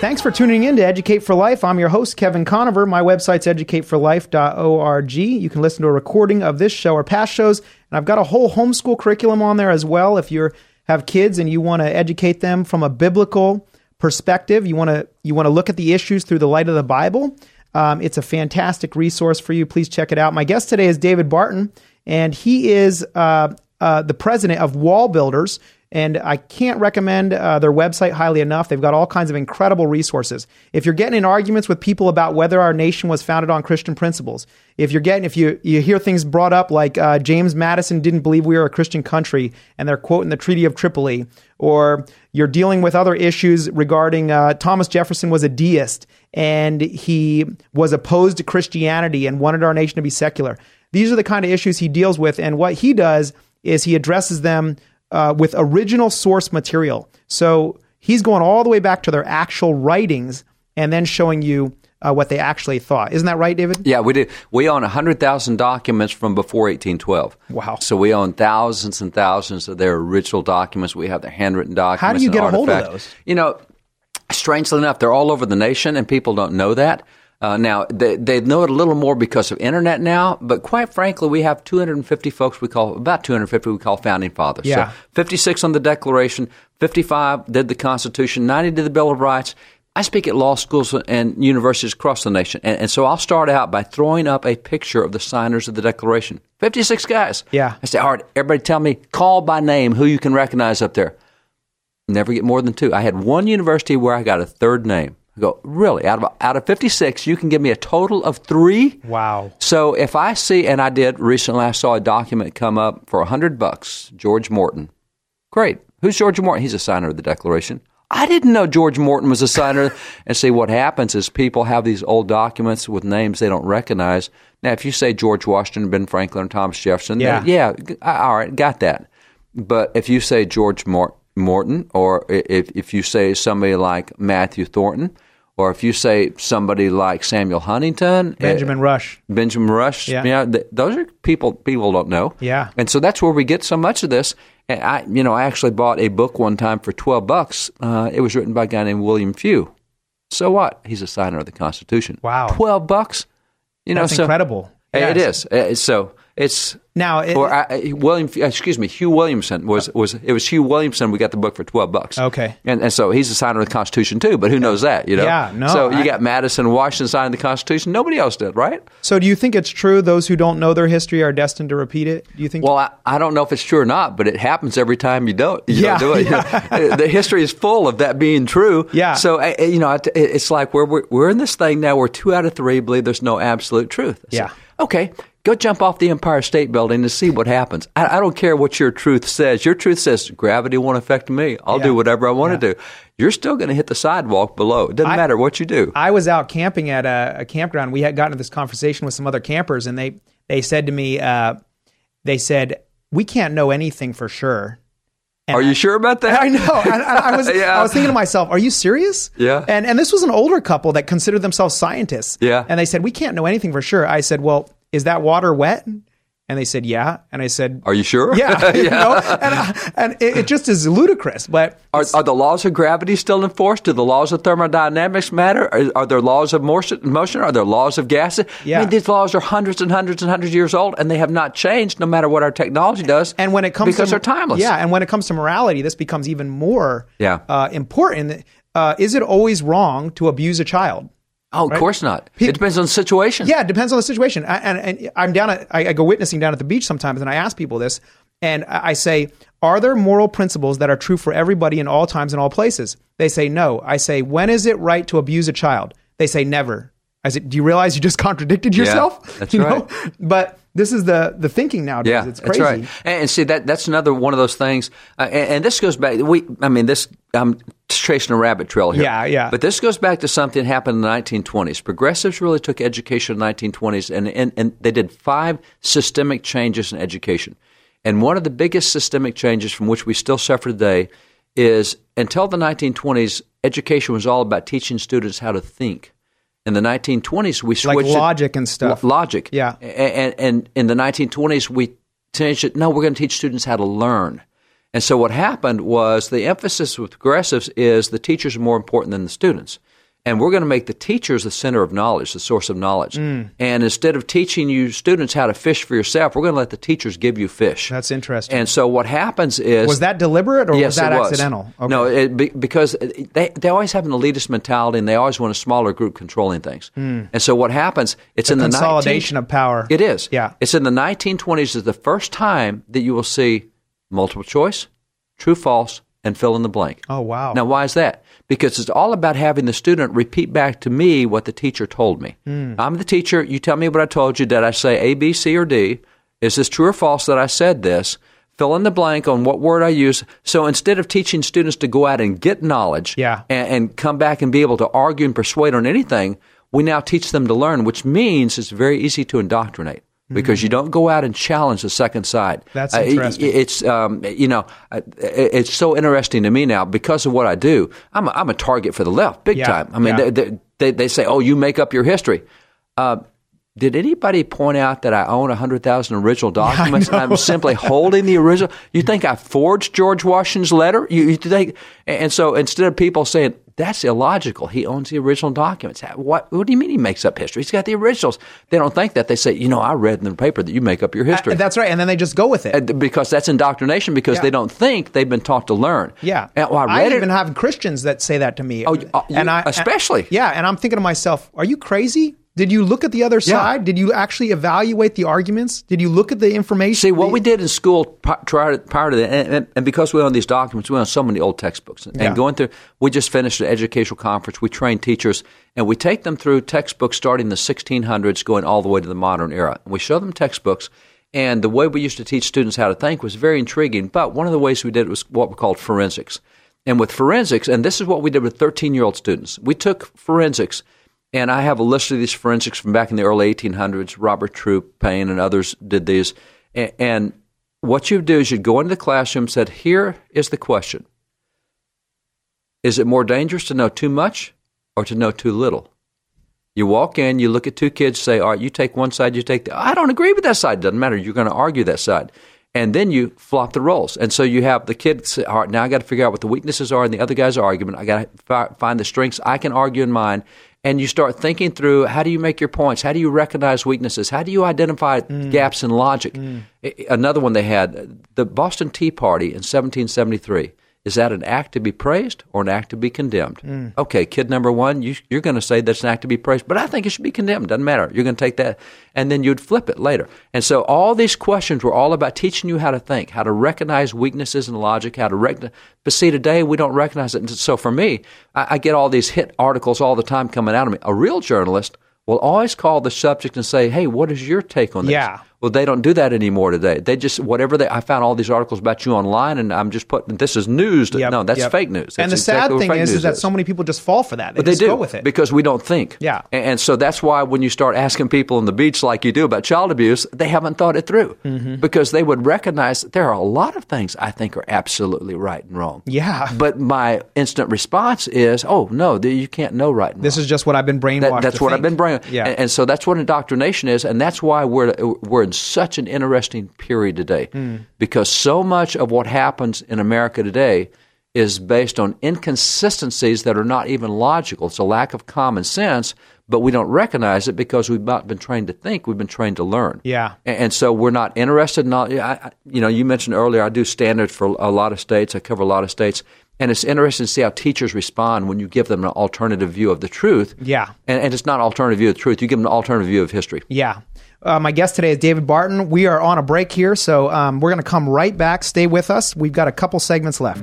Speaker 8: Thanks for tuning in to Educate for Life. I'm your host, Kevin Conover. My website's educateforlife.org. You can listen to a recording of this show or past shows, and I've got a whole homeschool curriculum on there as well. If you have kids and you want to educate them from a biblical perspective, you want to you want to look at the issues through the light of the Bible. Um, it's a fantastic resource for you. Please check it out. My guest today is David Barton, and he is uh, uh, the president of Wall Builders. And I can't recommend uh, their website highly enough. They've got all kinds of incredible resources. If you're getting in arguments with people about whether our nation was founded on Christian principles, if you're getting, if you, you hear things brought up like uh, James Madison didn't believe we were a Christian country and they're quoting the Treaty of Tripoli, or you're dealing with other issues regarding uh, Thomas Jefferson was a deist and he was opposed to Christianity and wanted our nation to be secular. These are the kind of issues he deals with. And what he does is he addresses them uh, with original source material. So he's going all the way back to their actual writings and then showing you uh, what they actually thought. Isn't that right, David?
Speaker 9: Yeah, we do. We own 100,000 documents from before 1812.
Speaker 8: Wow.
Speaker 9: So we own thousands and thousands of their original documents. We have their handwritten documents.
Speaker 8: How do you get a hold of those?
Speaker 9: You know, strangely enough, they're all over the nation, and people don't know that. Uh, now they, they know it a little more because of internet now, but quite frankly, we have 250 folks we call about 250 we call founding fathers.
Speaker 8: Yeah.
Speaker 9: So 56 on the Declaration, 55 did the Constitution, 90 did the Bill of Rights. I speak at law schools and universities across the nation, and, and so I'll start out by throwing up a picture of the signers of the Declaration. 56 guys.
Speaker 8: Yeah.
Speaker 9: I say, all right, everybody tell me, call by name who you can recognize up there. Never get more than two. I had one university where I got a third name. I go, really? Out of out of 56, you can give me a total of three?
Speaker 8: Wow.
Speaker 9: So if I see, and I did recently, I saw a document come up for a hundred bucks. George Morton. Great. Who's George Morton? He's a signer of the Declaration. I didn't know George Morton was a signer. and see, what happens is people have these old documents with names they don't recognize. Now, if you say George Washington, Ben Franklin, or Thomas Jefferson,
Speaker 8: Yeah.
Speaker 9: yeah, all right, got that. But if you say George Mor- Morton, or if, if you say somebody like Matthew Thornton, or if you say somebody like Samuel Huntington,
Speaker 8: Benjamin
Speaker 9: eh,
Speaker 8: Rush.
Speaker 9: Benjamin Rush,
Speaker 8: Yeah.
Speaker 9: yeah, th- those are people people don't know.
Speaker 8: Yeah.
Speaker 9: And so that's where we get so much of this. And I, you know, I actually bought a book one time for twelve bucks. Uh, it was written by a guy named William Few. So what? He's a signer of the Constitution.
Speaker 8: Wow.
Speaker 9: twelve bucks. You know,
Speaker 8: That's
Speaker 9: so
Speaker 8: incredible.
Speaker 9: It
Speaker 8: Yes.
Speaker 9: is. Uh, So it's
Speaker 8: Now, it-
Speaker 9: or I, uh, uh, William. Uh, excuse me, Hugh Williamson was oh. was it was Hugh Williamson. We got the book for twelve bucks.
Speaker 8: Okay.
Speaker 9: and and so he's a signer of the Constitution too. But who knows that? You know.
Speaker 8: Yeah, no,
Speaker 9: So you
Speaker 8: I-
Speaker 9: got Madison, Washington signing the Constitution. Nobody else did, right?
Speaker 8: So do you think it's true those who don't know their history are destined to repeat it? Do you think?
Speaker 9: Well, I, I don't know if it's true or not, but it happens every time you don't. You
Speaker 8: Yeah,
Speaker 9: don't do it. You know, the history is full of that being true.
Speaker 8: Yeah.
Speaker 9: So you know, it's like we're, we're we're in this thing now. where two out of three believe there's no absolute truth. Say,
Speaker 8: Yeah.
Speaker 9: Okay. Go jump off the Empire State Building and see what happens. I, I don't care what your truth says. Your truth says gravity won't affect me. I'll
Speaker 8: Yeah.
Speaker 9: do whatever I want to do. You're still going to hit the sidewalk below. It doesn't
Speaker 8: I-
Speaker 9: matter what you do.
Speaker 8: I was out camping at a, a campground. We had gotten into this conversation with some other campers, and they they said to me, uh, they said, "We can't know anything for sure."
Speaker 9: Are you sure about that?
Speaker 8: I know. And I, I was
Speaker 9: Yeah.
Speaker 8: I was thinking to myself, "Are you serious?"
Speaker 9: Yeah.
Speaker 8: And and this was an older couple that considered themselves scientists.
Speaker 9: Yeah.
Speaker 8: And they said, "We can't know anything for sure." I said, "Well, is that water wet?" And they said, "Yeah." And I said,
Speaker 9: Are you sure?
Speaker 8: "Yeah." you know? And, I- and it, it just is ludicrous. But
Speaker 9: Are, are the laws of gravity still enforced? Do the laws of thermodynamics matter? Are, are there laws of motion, motion? Are there laws of gases?
Speaker 8: Yeah.
Speaker 9: I mean, these laws are hundreds and hundreds and hundreds of years old, and they have not changed no matter what our technology does.
Speaker 8: and when it comes
Speaker 9: because
Speaker 8: to
Speaker 9: they're timeless.
Speaker 8: yeah, and when it comes to morality, this becomes even more
Speaker 9: Yeah.
Speaker 8: uh, important. Uh, is it always wrong to abuse a child?
Speaker 9: Oh, of
Speaker 8: Right?
Speaker 9: course not. it depends on the situation.
Speaker 8: Yeah, it depends on the situation. I, and, and I'm down at, I, I go witnessing down at the beach sometimes, and I ask people this, and I say, are there moral principles that are true for everybody in all times and all places? They say no. I say, when is it right to abuse a child? They say never. I said, do you realize you just contradicted
Speaker 9: Yeah,
Speaker 8: yourself?
Speaker 9: that's
Speaker 8: You know?
Speaker 9: right.
Speaker 8: But this is the the thinking nowadays.
Speaker 9: Yeah,
Speaker 8: it's
Speaker 9: that's
Speaker 8: crazy.
Speaker 9: right. And, and see that that's another one of those things. Uh, and, and this goes back. We, I mean, this I'm tracing a rabbit trail here.
Speaker 8: Yeah, yeah.
Speaker 9: But this goes back to something that happened in the 1920s. Progressives really took education in the 1920s, and, and and they did five systemic changes in education. And one of the biggest systemic changes from which we still suffer today is until the 1920s, education was all about teaching students how to think. In the 1920s, we
Speaker 8: Like
Speaker 9: switched it-
Speaker 8: logic and stuff.
Speaker 9: Lo- logic.
Speaker 8: Yeah.
Speaker 9: And, and in the 1920s, we changed it. No, we're going to teach students how to learn. And so what happened was the emphasis with progressives is the teachers are more important than the students. And we're going to make the teachers the center of knowledge, the source of knowledge.
Speaker 8: Mm.
Speaker 9: And instead of teaching you students how to fish for yourself, we're going to let the teachers give you fish.
Speaker 8: That's interesting.
Speaker 9: And so what happens is
Speaker 8: was that deliberate or
Speaker 9: yes,
Speaker 8: was that
Speaker 9: was.
Speaker 8: accidental? Okay.
Speaker 9: No, it, because they they always have an elitist mentality, and they always want a smaller group controlling things.
Speaker 8: Hmm.
Speaker 9: And so what happens? It's
Speaker 8: The
Speaker 9: in the
Speaker 8: consolidation
Speaker 9: 19
Speaker 8: of power.
Speaker 9: It is.
Speaker 8: Yeah.
Speaker 9: It's in the 1920s is the first time that you will see multiple choice, true, false, and fill in the blank.
Speaker 8: Oh wow.
Speaker 9: Now, why is that? Because it's all about having the student repeat back to me what the teacher told me.
Speaker 8: Hmm.
Speaker 9: I'm the teacher. You tell me what I told you. Did I say A, B, C, or D? Is this true or false that I said this? Fill in the blank on what word I use. So instead of teaching students to go out and get knowledge
Speaker 8: Yeah.
Speaker 9: and, and come back and be able to argue and persuade on anything, we now teach them to learn, which means it's very easy to indoctrinate. Because you don't go out and challenge the second side.
Speaker 8: That's
Speaker 9: Uh, it-
Speaker 8: interesting.
Speaker 9: it's um, you know, uh, it- it's so interesting to me now because of what I do. I'm a, I'm a target for the left, big
Speaker 8: Yeah,
Speaker 9: time. I mean,
Speaker 8: yeah.
Speaker 9: they, they, they they say, "Oh, you make up your history." Uh, did anybody point out that I own 100,000 original documents and I'm simply holding the original? You think I forged George Washington's letter? You, you think, and so instead of people saying, that's illogical, he owns the original documents. What, what do you mean he makes up history? He's got the originals. They don't think that. They say, you know, I read in the paper that you make up your history.
Speaker 8: Uh, that's right. And then they just go with it.
Speaker 9: And because that's indoctrination because
Speaker 8: Yeah.
Speaker 9: they don't think they've been taught to learn.
Speaker 8: Yeah.
Speaker 9: And, well, I read
Speaker 8: even have Christians that say that to me.
Speaker 9: Oh, uh, you-
Speaker 8: and I
Speaker 9: especially.
Speaker 8: and- yeah, and I'm thinking to myself, are you crazy? Did you look at the other side? Did you actually evaluate the arguments? Did you look at the information?
Speaker 9: See, what we did in school pri- prior to, prior to that, and, and, and because we own these documents, we own so many old textbooks. And
Speaker 8: Yeah.
Speaker 9: going through, we just finished an educational conference. We train teachers, and we take them through textbooks starting the 1600s, going all the way to the modern era. And we show them textbooks, and the way we used to teach students how to think was very intriguing. But one of the ways we did it was what we called forensics. And with forensics, and this is what we did with 13 year old students, we took forensics, and I have a list of these forensics from back in the early 1800s. Robert Troop, Payne, and others did these. And, what you'd do is you'd go into the classroom and said, Here is the question Is it more dangerous to know too much or to know too little? You walk in, you look at two kids, say, All right, you take one side, you take the I don't agree with that side. Doesn't matter. You're going to argue that side. And then you flop the roles. And so you have the kid say, All right, now I got to figure out what the weaknesses are in the other guy's argument. I got to fi- find the strengths I can argue in mine. And you start thinking through how do you make your points? How do you recognize weaknesses? How do you identify mm. gaps in logic? Mm. I- Another one they had the Boston Tea Party in 1773. Is that an act to be praised or an act to be condemned?
Speaker 8: Mm.
Speaker 9: Okay, kid number one, you, you're going to say that's an act to be praised, but I think it should be condemned. Doesn't matter. You're going to take that, and then you'd flip it later. And so all these questions were all about teaching you how to think, how to recognize weaknesses in logic, how to recognize. But see, today we don't recognize it. And so for me, I, I get all these hit articles all the time coming out of me. A real journalist will always call the subject and say, "Hey, what is your take on this?"
Speaker 8: Yeah.
Speaker 9: Well, they don't do that anymore today. They just whatever they. I found all these articles about you online, and I'm just putting this is news.
Speaker 8: Yep,
Speaker 9: no, that's
Speaker 8: yep.
Speaker 9: fake news.
Speaker 8: and the
Speaker 9: That's
Speaker 8: sad thing is, is that so many people just fall for that. They
Speaker 9: but they
Speaker 8: just
Speaker 9: do
Speaker 8: go with it.
Speaker 9: because we don't think.
Speaker 8: Yeah.
Speaker 9: and, and so that's why when you start asking people on the beach like you do about child abuse, they haven't thought it through
Speaker 8: Mhm.
Speaker 9: because they would recognize that there are a lot of things I think are absolutely right and wrong.
Speaker 8: Yeah.
Speaker 9: But my instant response is, "Oh no, you can't know right and
Speaker 8: This is just what I've been brainwashed.
Speaker 9: that, that's
Speaker 8: to
Speaker 9: what I've been brainwashed.
Speaker 8: Yeah.
Speaker 9: And, and so that's what indoctrination is, and that's why we're we're in such an interesting period today
Speaker 8: Mm.
Speaker 9: because so much of what happens in America today is based on inconsistencies that are not even logical. It's a lack of common sense, but we don't recognize it because we've not been trained to think. We've been trained to learn.
Speaker 8: Yeah.
Speaker 9: And, and so we're not interested in all, I, I- you know, you mentioned earlier, I do standards for a lot of states. I cover a lot of states. And it's interesting to see how teachers respond when you give them an alternative view of the truth.
Speaker 8: Yeah.
Speaker 9: And, and it's not an alternative view of the truth. You give them an alternative view of history.
Speaker 8: Yeah. Uh, my guest today is David Barton. We are on a break here, so um, we're going to come right back. Stay with us. We've got a couple segments left.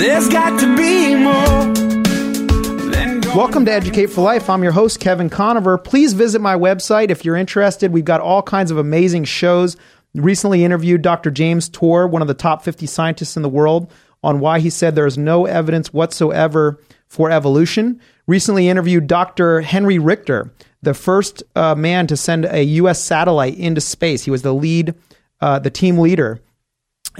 Speaker 7: There's got to be more.
Speaker 8: Welcome to Educate for Life. I'm your host, Kevin Conover. Please visit my website if you're interested. We've got all kinds of amazing shows. Recently interviewed Dr. James Tour, one of the top 50 scientists in the world, on why he said there is no evidence whatsoever for evolution. Recently interviewed Dr. Henry Richter, the first uh, man to send a U.S. satellite into space. He was the lead, uh, the team leader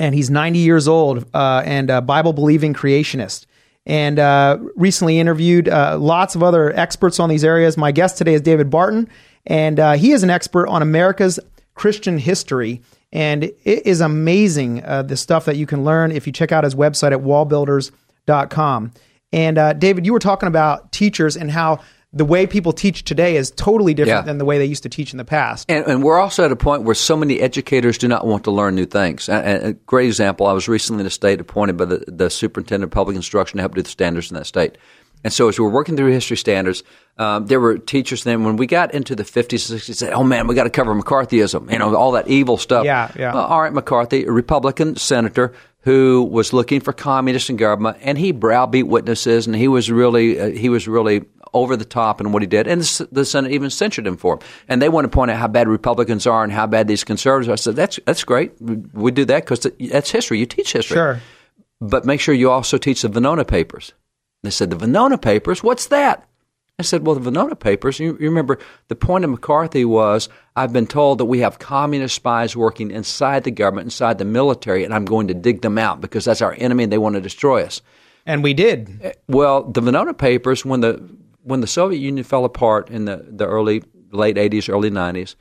Speaker 8: and he's 90 years old uh, and a Bible believing creationist. And uh, recently interviewed uh, lots of other experts on these areas. My guest today is David Barton, and uh, he is an expert on America's Christian history. And it is amazing uh, the stuff that you can learn if you check out his website at wallbuilders.com. And uh, David, you were talking about teachers and how the way people teach today is totally different
Speaker 9: Yeah.
Speaker 8: than the way they used to teach in the past.
Speaker 9: And, and we're also at a point where so many educators do not want to learn new things. A, a- great example, I was recently in a state appointed by the, the superintendent of public instruction to help do the standards in that state. And so as we were working through history standards, um, there were teachers then, when we got into the 50s and 60s, said, oh man, we got to cover McCarthyism, you know, all that evil stuff.
Speaker 8: Yeah, yeah.
Speaker 9: Well, all right, McCarthy, a Republican senator who was looking for communists in government, and he browbeat witnesses, and he was really, uh, he was really over the top in what he did, and the, Senate even censured him for it. And they want to point out how bad Republicans are and how bad these conservatives are. I said, that's that's great. We do that because that's history. You teach history,
Speaker 8: Sure.
Speaker 9: but make sure you also teach the Venona Papers. They said, the Venona Papers, what's that? I said, well, the Venona Papers, you, you remember the point of McCarthy was I've been told that we have communist spies working inside the government, inside the military, and I'm going to dig them out because that's our enemy and they want to destroy us.
Speaker 8: And we did.
Speaker 9: Eh, well, the Venona Papers, when the when the Soviet Union fell apart in the, the early late 80s, early 90s,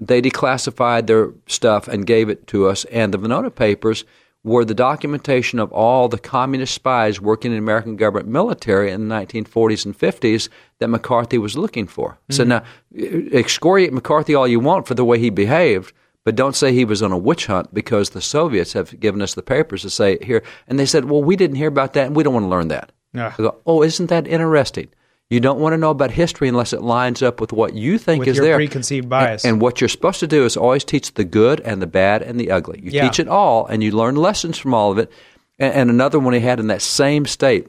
Speaker 9: they declassified their stuff and gave it to us. And the Venona Papers were the documentation of all the communist spies working in American government military in the 1940s and 50s that McCarthy was looking for. So
Speaker 8: Mhm.
Speaker 9: now, excoriate McCarthy all you want for the way he behaved, But don't say he was on a witch hunt because the Soviets have given us the papers to say it here. And they said, well, we didn't hear about that and we don't want to learn that.
Speaker 8: Yeah.
Speaker 9: I go, oh, isn't that interesting? You don't want to know about history unless it lines up with what you think
Speaker 8: With
Speaker 9: is
Speaker 8: your
Speaker 9: there.
Speaker 8: preconceived bias.
Speaker 9: And, and what you're supposed to do is always teach the good and the bad and the ugly. You
Speaker 8: Yeah.
Speaker 9: teach it all, and you learn lessons from all of it. And, and another one he had in that same state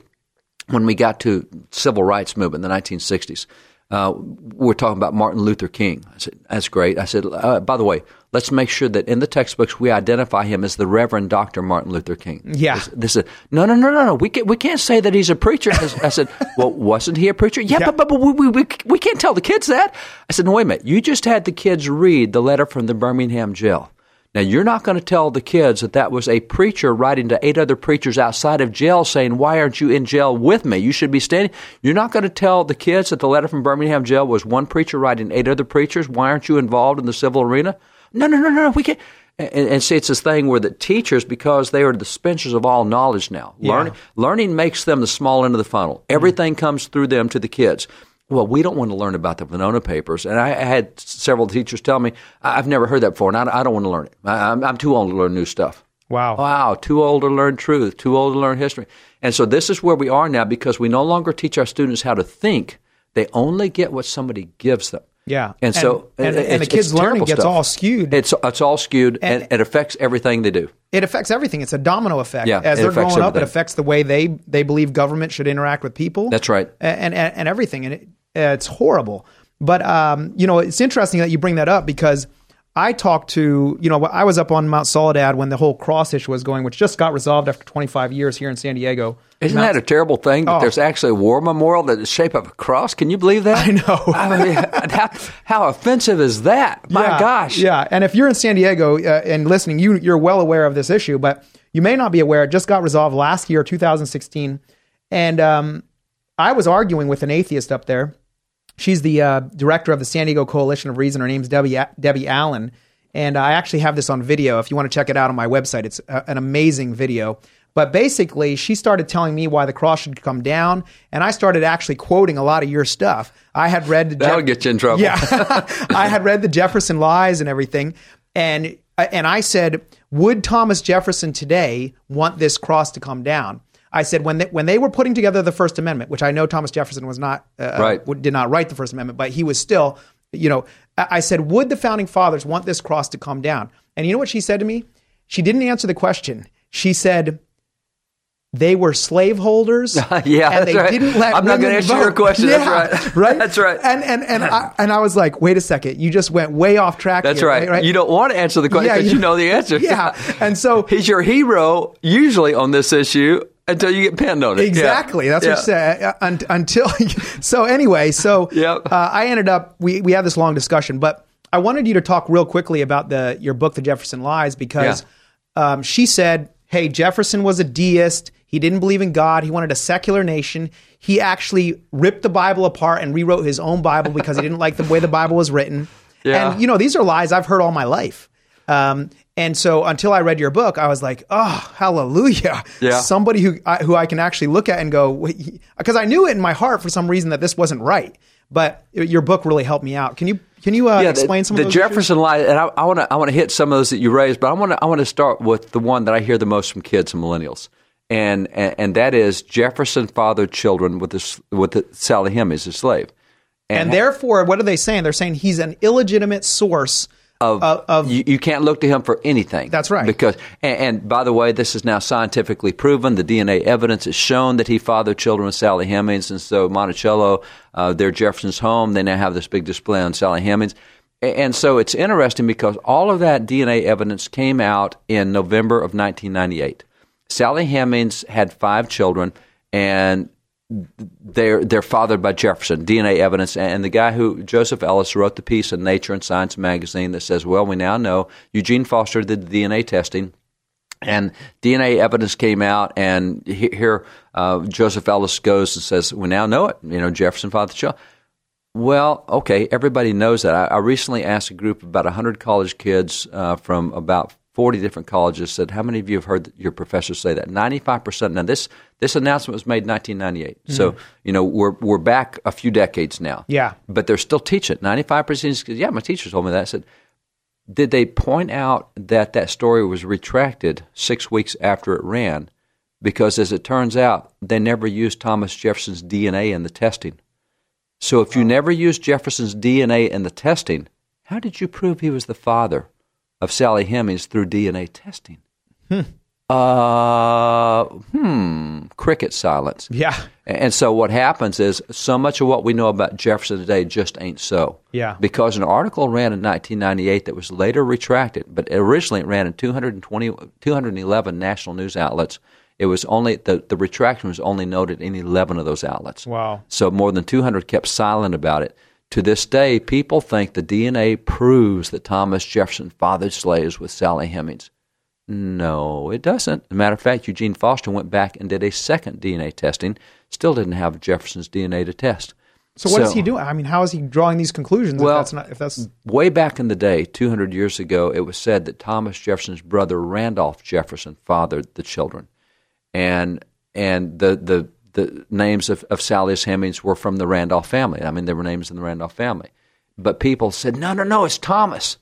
Speaker 9: when we got to civil rights movement in the 1960s. Uh, we're talking about Martin Luther King. I said, "That's great." I said, uh, "By the way, let's make sure that in the textbooks we identify him as the Reverend Doctor Martin Luther King."
Speaker 8: Yeah.
Speaker 9: This, this is no, no, no, no, no. We can't, we can't say that he's a preacher. I said, "Well, wasn't he a preacher?" Yeah, but but, but we, we, we we can't tell the kids that. I said, "No, wait a minute. You just had the kids read the letter from the Birmingham jail." Now, you're not going to tell the kids that that was a preacher writing to eight other preachers outside of jail saying, Why aren't you in jail with me? You should be standing. You're not going to tell the kids that the letter from Birmingham jail was one preacher writing eight other preachers. Why aren't you involved in the civil arena? No, no, no, no, no. We can't. And, and see, it's this thing where the teachers, because they are the dispensers of all knowledge now,
Speaker 8: Yeah.
Speaker 9: learning, learning makes them the small end of the funnel. Mm. Everything comes through them to the kids. Well, we don't want to learn about the Venona papers. And I, had several teachers tell me, "I- I've never heard that before, and I, I don't want to learn it. I, I'm, I'm too old to learn new stuff.
Speaker 8: Wow.
Speaker 9: Wow, too old to learn truth, too old to learn history. And so this is where we are now because we no longer teach our students how to think. They only get what somebody gives them.
Speaker 8: Yeah.
Speaker 9: And, so
Speaker 8: and,
Speaker 9: it-
Speaker 8: and the kids' learning gets
Speaker 9: stuff.
Speaker 8: all skewed.
Speaker 9: It's it's all skewed, and,
Speaker 8: And-
Speaker 9: it affects everything they do.
Speaker 8: it affects everything. It's a domino effect.
Speaker 9: Yeah,
Speaker 8: As they're growing up, it affects the way they they believe government should interact with people.
Speaker 9: That's right.
Speaker 8: and and, and everything, and it, it's horrible. But um, you know, it's interesting that you bring that up because I talked to you know I was up on Mount Soledad when the whole cross issue was going, which just got resolved after 25 years here in San Diego.
Speaker 9: Isn't
Speaker 8: Mount-
Speaker 9: that a terrible thing that
Speaker 8: Oh.
Speaker 9: there's actually a war memorial that is shaped of a cross? Can you believe that?
Speaker 8: I know.
Speaker 9: I mean, how, how offensive is that? My
Speaker 8: Yeah,
Speaker 9: gosh.
Speaker 8: Yeah, and if you're in San Diego uh, and listening, you you're well aware of this issue, but you may not be aware. It just got resolved last year, 2016, and um, I was arguing with an atheist up there. She's the uh, director of the San Diego Coalition of Reason. Her name's Debbie Debbie Allen, and I actually have this on video. If you want to check it out on my website, it's a, an amazing video. But basically, she started telling me why the cross should come down, and I started actually quoting a lot of your stuff. I had read the
Speaker 9: That'll get you in trouble.
Speaker 8: Yeah, I had read the Jefferson lies and everything, and and I said, would Thomas Jefferson today want this cross to come down? I said when they, when they were putting together the First Amendment, which I know Thomas Jefferson was not uh,
Speaker 9: Right.
Speaker 8: did not write the First Amendment, but he was still, you know, I said, would the founding fathers want this cross to come down? And you know what she said to me? She didn't answer the question. She said. They were slaveholders.
Speaker 9: Yeah,
Speaker 8: and they
Speaker 9: right.
Speaker 8: didn't let
Speaker 9: I'm not gonna answer
Speaker 8: vote.
Speaker 9: your question.
Speaker 8: Yeah,
Speaker 9: That's right.
Speaker 8: right.
Speaker 9: That's right.
Speaker 8: And and and I, and I was like, wait a second, you just went way off track.
Speaker 9: That's
Speaker 8: here,
Speaker 9: right. You don't want to answer the question
Speaker 8: Yeah,
Speaker 9: because
Speaker 8: you-
Speaker 9: you know the answer.
Speaker 8: Yeah, and so
Speaker 9: he's your hero usually on this issue until you get pinned on it. Yeah.
Speaker 8: Exactly. That's what
Speaker 9: Yeah.
Speaker 8: she said. Uh, until so anyway, so uh, I ended up we we had this long discussion, but I wanted you to talk real quickly about the your book, The Jefferson Lies, because um, she said, "Hey, Jefferson was a deist. He didn't believe in God. He wanted a secular nation. He actually ripped the Bible apart and rewrote his own Bible because he didn't like the way the Bible was written."
Speaker 9: Yeah.
Speaker 8: And you know, these are lies I've heard all my life. Um, and so until I read your book, I was like, "Oh, hallelujah!"
Speaker 9: Yeah.
Speaker 8: Somebody who I, who I can actually look at and go, because I knew it in my heart for some reason that this wasn't right. But your book really helped me out. Can you can you uh,
Speaker 9: Yeah,
Speaker 8: explain
Speaker 9: the,
Speaker 8: some
Speaker 9: the
Speaker 8: of those
Speaker 9: Jefferson lie, and I want to I want to hit some of those that you raised, but I want to I want to start with the one that I hear the most from kids and millennials, and and, and that is Jefferson fathered children with this with the, Sally Hemings, as a slave,
Speaker 8: And, therefore, what are they saying? They're saying he's an illegitimate source
Speaker 9: of,
Speaker 8: of
Speaker 9: you, you can't look to him for anything.
Speaker 8: That's right.
Speaker 9: Because and, and by the way, this is now scientifically proven. The DNA evidence has shown that he fathered children with Sally Hemings, and so Monticello, uh, their Jefferson's home, they now have this big display on Sally Hemings. And so it's interesting because all of that DNA evidence came out in November of 1998. Sally Hemings had five children, and they're they're fathered by Jefferson. DNA evidence, and the guy who Joseph Ellis wrote the piece in Nature and Science magazine that says, "Well, we now know Eugene Foster did the DNA testing." And DNA evidence came out, and here uh, Joseph Ellis goes and says, "We now know it. You know, Jefferson fathered the child." Well, okay, everybody knows that. I, I recently asked a group of about 100 college kids uh, from about 40 different colleges, said, How many of you have heard your professors say that? 95%. Now, this, this announcement was made in 1998. So,
Speaker 8: Mhm.
Speaker 9: you know, we're, we're back a few decades now.
Speaker 8: Yeah.
Speaker 9: But they're still teaching. 95% yeah, my teacher told me that. I said, did they point out that that story was retracted six weeks after it ran? Because as it turns out, they never used Thomas Jefferson's DNA in the testing. So if you never used Jefferson's DNA in the testing, how did you prove he was the father of Sally Hemings through DNA testing?
Speaker 8: Hmm.
Speaker 9: Uh, hmm. Cricket silence.
Speaker 8: Yeah.
Speaker 9: And so what happens is so much of what we know about Jefferson today just ain't so.
Speaker 8: Yeah.
Speaker 9: Because an article ran in 1998 that was later retracted, but originally it ran in 220, 211 national news outlets. It was only the, the retraction was only noted in 11 of those outlets.
Speaker 8: Wow.
Speaker 9: So more than 200 kept silent about it. To this day, people think the DNA proves that Thomas Jefferson fathered slaves with Sally Hemings. No, it doesn't. As a matter of fact, Eugene Foster went back and did a second DNA testing. Still didn't have Jefferson's DNA to test.
Speaker 8: So what is he doing? I mean, how is he drawing these conclusions?
Speaker 9: Well,
Speaker 8: if that's not, if that's
Speaker 9: way back in the day, 200 years ago, it was said that Thomas Jefferson's brother Randolph Jefferson fathered the children, and and the the the names of, of Sally's Hemings were from the Randolph family. I mean, there were names in the Randolph family, but people said, no, no, no, it's Thomas.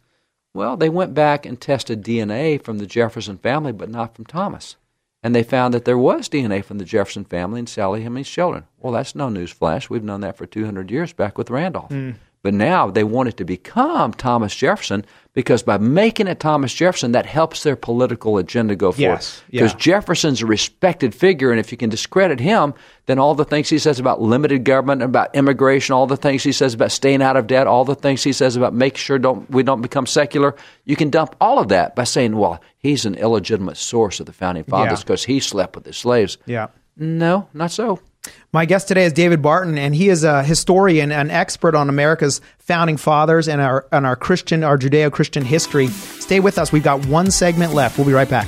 Speaker 9: Well, they went back and tested DNA from the Jefferson family, but not from Thomas. And they found that there was DNA from the Jefferson family in Sally Hemings' children. Well, that's no news flash. We've known that for 200 years back with Randolph.
Speaker 8: Mm.
Speaker 9: But now they want it to become Thomas Jefferson because by making it Thomas Jefferson, that helps their political agenda go forward.
Speaker 8: Yes,
Speaker 9: Because
Speaker 8: yeah.
Speaker 9: Jefferson's a respected figure, and if you can discredit him, then all the things he says about limited government, about immigration, all the things he says about staying out of debt, all the things he says about make sure don't we don't become secular, you can dump all of that by saying, well, he's an illegitimate source of the founding fathers
Speaker 8: Yeah.
Speaker 9: because he slept with the slaves.
Speaker 8: yeah.
Speaker 9: No, not so.
Speaker 8: My guest today is David Barton, and he is a historian, an expert on America's founding fathers and our and our Christian, our Judeo-Christian history. Stay with us. We've got one segment left. We'll be right back.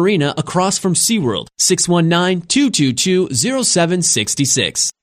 Speaker 12: Marina across from SeaWorld. 619-222-0766.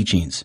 Speaker 13: teachings.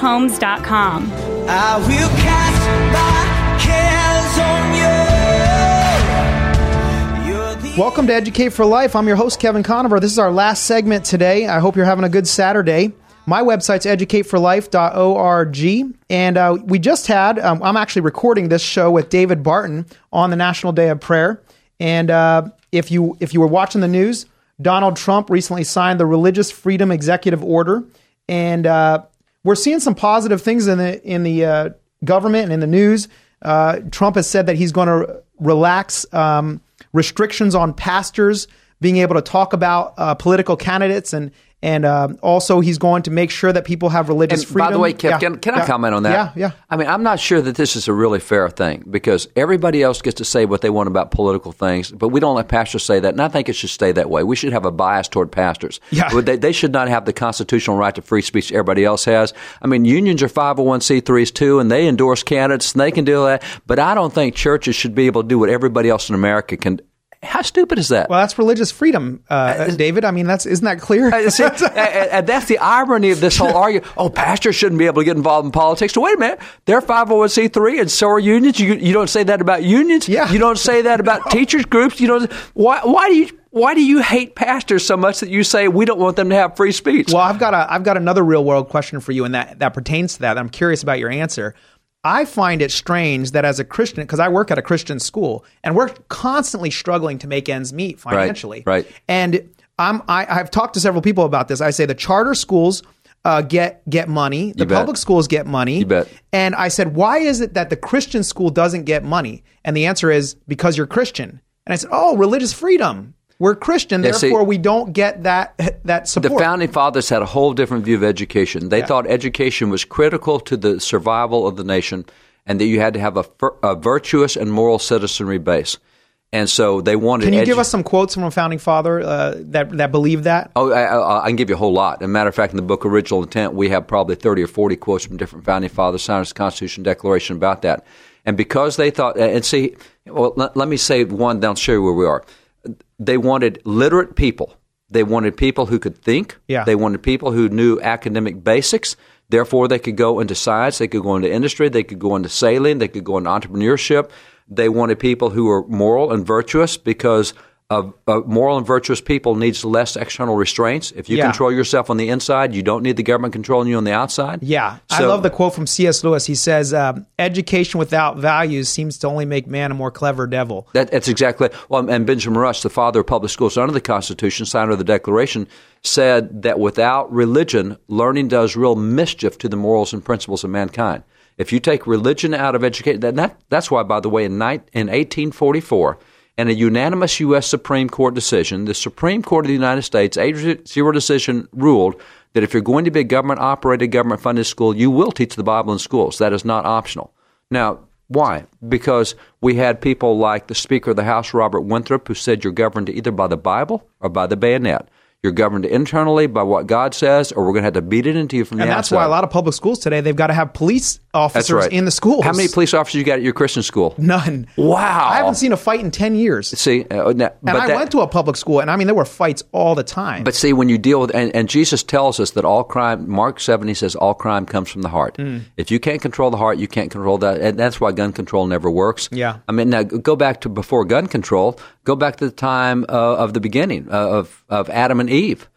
Speaker 14: conoverhomes.com.
Speaker 11: I will cast my cares on you.
Speaker 8: Welcome to Educate for Life. I'm your host, Kevin Conover. This is our last segment today. I hope you're having a good Saturday. My website's educateforlife.org. And uh, we just had, um, I'm actually recording this show with David Barton on the National Day of Prayer. And uh, if you if you were watching the news, Donald Trump recently signed the Religious Freedom Executive Order. And uh, we're seeing some positive things in the in the uh, government and in the news. Uh, Trump has said that he's going to relax um, restrictions on pastors being able to talk about uh, political candidates and and uh, also he's going to make sure that people have religious
Speaker 9: And
Speaker 8: freedom.
Speaker 9: by the way, Kev,
Speaker 8: Yeah,
Speaker 9: can, can I comment on that?
Speaker 8: Yeah, yeah.
Speaker 9: I mean, I'm not sure that this is a really fair thing because everybody else gets to say what they want about political things, but we don't let pastors say that. And I think it should stay that way. We should have a bias toward pastors.
Speaker 8: Yeah.
Speaker 9: But They, they should not have the constitutional right to free speech everybody else has. I mean, unions are 501c3s too, and they endorse candidates and they can do that. But I don't think churches should be able to do what everybody else in America can How stupid is that?
Speaker 8: Well, that's religious freedom, uh, David. I mean, that's isn't that clear?
Speaker 9: Uh, see, and, and that's the irony of this whole argument. Oh, pastors shouldn't be able to get involved in politics. So wait a minute, they're 501c3 and so are unions. You, you don't say that about unions.
Speaker 8: Yeah.
Speaker 9: You don't say that about teachers groups. You don't. Why? Why do you? Why do you hate pastors so much that you say we don't want them to have free speech?
Speaker 8: Well, I've got a I've got another real world question for you, and that that pertains to that. I'm curious about your answer. I find it strange that as a Christian, because I work at a Christian school, and we're constantly struggling to make ends meet financially.
Speaker 9: right. right.
Speaker 8: And I'm I, I've talked to several people about this. I say the charter schools uh, get get money, the public schools get money.
Speaker 9: You bet.
Speaker 8: And I said, why is it that the Christian school doesn't get money? And the answer is because you're Christian. And I said, oh, religious freedom. We're Christian,
Speaker 9: Yeah, see-
Speaker 8: therefore we don't get that that support.
Speaker 9: The founding fathers had a whole different view of education. They thought education was critical to the survival of the nation, and that you had to have a, a virtuous and moral citizenry base. And so they wanted.
Speaker 8: Can you
Speaker 9: edu-
Speaker 8: give us some quotes from a founding father uh, that that believe that?
Speaker 9: Oh, I, I, I can give you a whole lot. As a matter of fact, in the book Original Intent, we have probably 30 or 40 quotes from different founding fathers, signed the Constitution Declaration about that. And because they thought, and see, well, let, let me say one, then I'll show you where we are. They wanted literate people. They wanted people who could think.
Speaker 8: Yeah.
Speaker 9: They wanted people who knew academic basics. Therefore, they could go into science, they could go into industry, they could go into sailing, they could go into entrepreneurship. They wanted people who were moral and virtuous because of uh, moral and virtuous people needs less external restraints. If you
Speaker 8: Yeah.
Speaker 9: control yourself on the inside, you don't need the government controlling you on the outside.
Speaker 8: Yeah, I love the quote from C.S. Lewis. He says, um, "Education without values seems to only make man a more clever devil."
Speaker 9: That, that's exactly well. And Benjamin Rush, the father of public schools under the Constitution, signer of the Declaration, said that without religion, learning does real mischief to the morals and principles of mankind. If you take religion out of education, that, that that's why, by the way, in, ni- in 1844, in a unanimous U.S. Supreme Court decision, the Supreme Court of the United States, 8-0 decision, ruled that if you're going to be a government-operated, government-funded school, you will teach the Bible in schools. That is not optional. Now, why? Because we had people like the Speaker of the House, Robert Winthrop, who said you're governed either by the Bible or by the bayonet. You're governed internally by what God says, or we're going to have to beat it into you from
Speaker 8: And
Speaker 9: the outside.
Speaker 8: And that's why a lot of public schools today they've got to have police officers
Speaker 9: right.
Speaker 8: in the schools.
Speaker 9: How many police officers you got at your Christian school?
Speaker 8: None.
Speaker 9: Wow.
Speaker 8: I haven't seen a fight in ten years.
Speaker 9: See, uh, now-
Speaker 8: And I
Speaker 9: that-
Speaker 8: went to a public school, and I mean there were fights all the time.
Speaker 9: But see, when you deal with, and, and Jesus tells us that all crime, Mark 7, he says, all crime comes from the heart.
Speaker 8: Mm.
Speaker 9: If you can't control the heart, you can't control that. And that's why gun control never works.
Speaker 8: Yeah.
Speaker 9: I mean, now go back to before gun control, go back to the time uh, of the beginning uh, of, of Adam and Eve.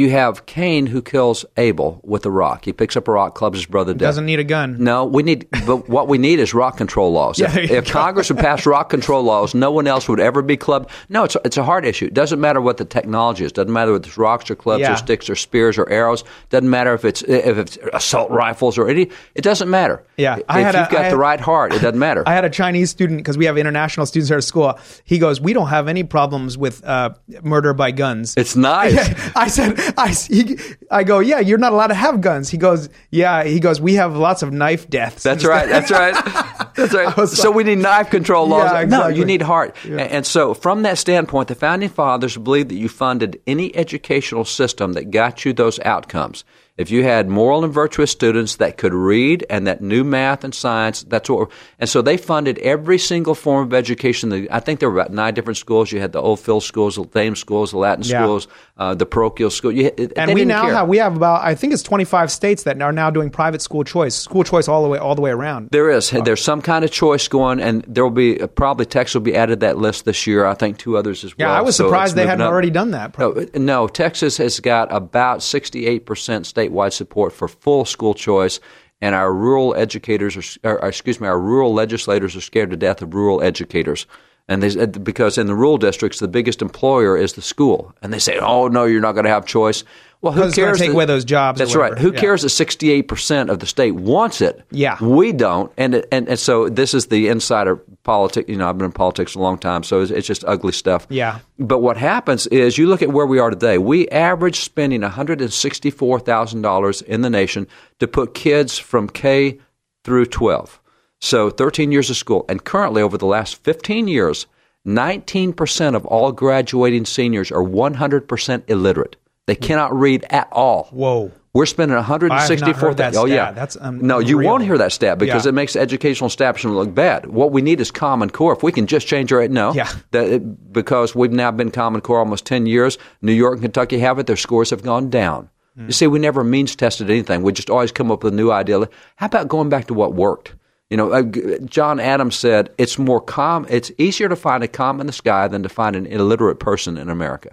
Speaker 9: You have Cain who kills Abel with a rock. He picks up a rock, clubs his brother.
Speaker 8: Doesn't need a gun.
Speaker 9: No, we need, but what we need is rock control laws.
Speaker 8: Yeah,
Speaker 9: if if. Congress would pass rock control laws, no one else would ever be clubbed. No, it's a, it's a hard issue. It doesn't matter what the technology is. Doesn't matter whether it's rocks or clubs
Speaker 8: Yeah.
Speaker 9: or sticks or spears or arrows. Doesn't matter if it's if it's assault rifles or any. It doesn't matter.
Speaker 8: Yeah,
Speaker 9: if
Speaker 8: I had
Speaker 9: you've
Speaker 8: a-
Speaker 9: got
Speaker 8: I
Speaker 9: the right heart, it doesn't matter.
Speaker 8: I had a Chinese student because we have international students here at school. He goes, "We don't have any problems with uh, murder by guns."
Speaker 9: it's nice.
Speaker 8: I said, I, he, I go, yeah, you're not allowed to have guns. He goes, yeah. He goes, we have lots of knife deaths.
Speaker 9: That's right. That's right. That's right. So we need knife control laws.
Speaker 8: Yeah,
Speaker 9: No, you need heart. And, and so, from that standpoint, the founding fathers believed that you funded any educational system that got you those outcomes. If you had moral and virtuous students that could read and that knew math and science, that's what. And so they funded every single form of education. I think there were about nine different schools. You had the Old Field schools, the Dame schools, the Latin
Speaker 8: Yeah.
Speaker 9: schools, uh, the parochial school. You,
Speaker 8: and we now
Speaker 9: care.
Speaker 8: have we have about I think it's 25 states that are now doing private school choice, school choice all the way all the way around.
Speaker 9: There is. There's some kind of choice going, and there will be probably Texas will be added to that list this year. I think two others as well.
Speaker 8: Yeah, I was
Speaker 9: So
Speaker 8: surprised they hadn't
Speaker 9: up.
Speaker 8: already done that.
Speaker 9: No, no, Texas has got about 68% statewide support for full school choice, and our rural educators, are, or, excuse me, our rural legislators are scared to death of rural educators. And they, because in the rural districts, the biggest employer is the school, and they say, "Oh no, you're not going to have choice." Well, who
Speaker 8: Because it's gonna
Speaker 9: cares?
Speaker 8: take
Speaker 9: that-
Speaker 8: away those jobs
Speaker 9: That's right. Who
Speaker 8: Yeah.
Speaker 9: cares that 68 percent of the state wants it?
Speaker 8: Yeah.
Speaker 9: we don't, and and and so this is the insider politics. You know, I've been in politics a long time, so it's, it's just ugly stuff.
Speaker 8: Yeah.
Speaker 9: But what happens is you look at where we are today. We average spending $164,000 in the nation to put kids from K through 12. So 13 years of school. And currently, over the last 15 years, 19% of all graduating seniors are 100% illiterate. They cannot read at all.
Speaker 8: Whoa.
Speaker 9: We're spending 164.
Speaker 8: I have not heard that
Speaker 9: oh yeah,
Speaker 8: That's, um,
Speaker 9: no. You
Speaker 8: unreal.
Speaker 9: won't hear that stat because
Speaker 8: Yeah.
Speaker 9: it makes educational establishment look bad. What we need is Common Core. If we can just change our no,
Speaker 8: Yeah.
Speaker 9: it, because we've now been Common Core almost 10 years. New York and Kentucky have it. Their scores have gone down.
Speaker 8: Hmm.
Speaker 9: You see, we never means tested anything. We just always come up with a new idea. How about going back to what worked? You know, uh, John Adams said it's more calm. It's easier to find a comet in the sky than to find an illiterate person in America.